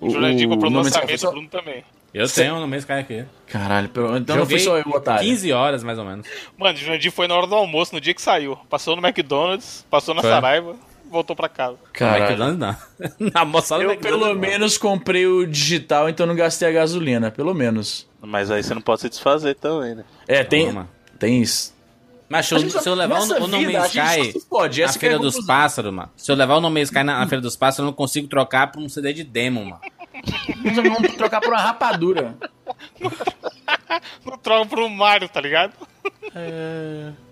D: O Jurandir comprou
A: Sky?
D: lançamento, o Bruno também.
B: Eu tenho no mês cai aqui.
A: Caralho, pelo... então não
B: Joguei
A: foi só eu, otário.
B: 15 horas, mais ou menos.
D: Mano, o Jurandir foi na hora do almoço, no dia que saiu. Passou no McDonald's, passou na
B: Foi.
D: Saraiva, voltou pra casa.
A: Caralho.
B: McDonald's não. <laughs> Na moçada
A: Eu pelo
B: não.
A: menos comprei o digital, então não gastei a gasolina, pelo menos.
C: Mas aí você não pode se desfazer também, né?
A: É, tem,
B: Toma.
A: tem isso.
B: Mas se eu, se eu levar o, No
A: gente só
B: Sky
A: se fode,
B: na
A: é
B: Feira dos
A: conclusão.
B: Pássaros, mano. Se eu levar o No Man's Sky na, na Feira dos Pássaros, eu não consigo trocar por um CD de demo, mano.
A: Vamos trocar por uma rapadura.
D: Não troca pro Mario, tá ligado?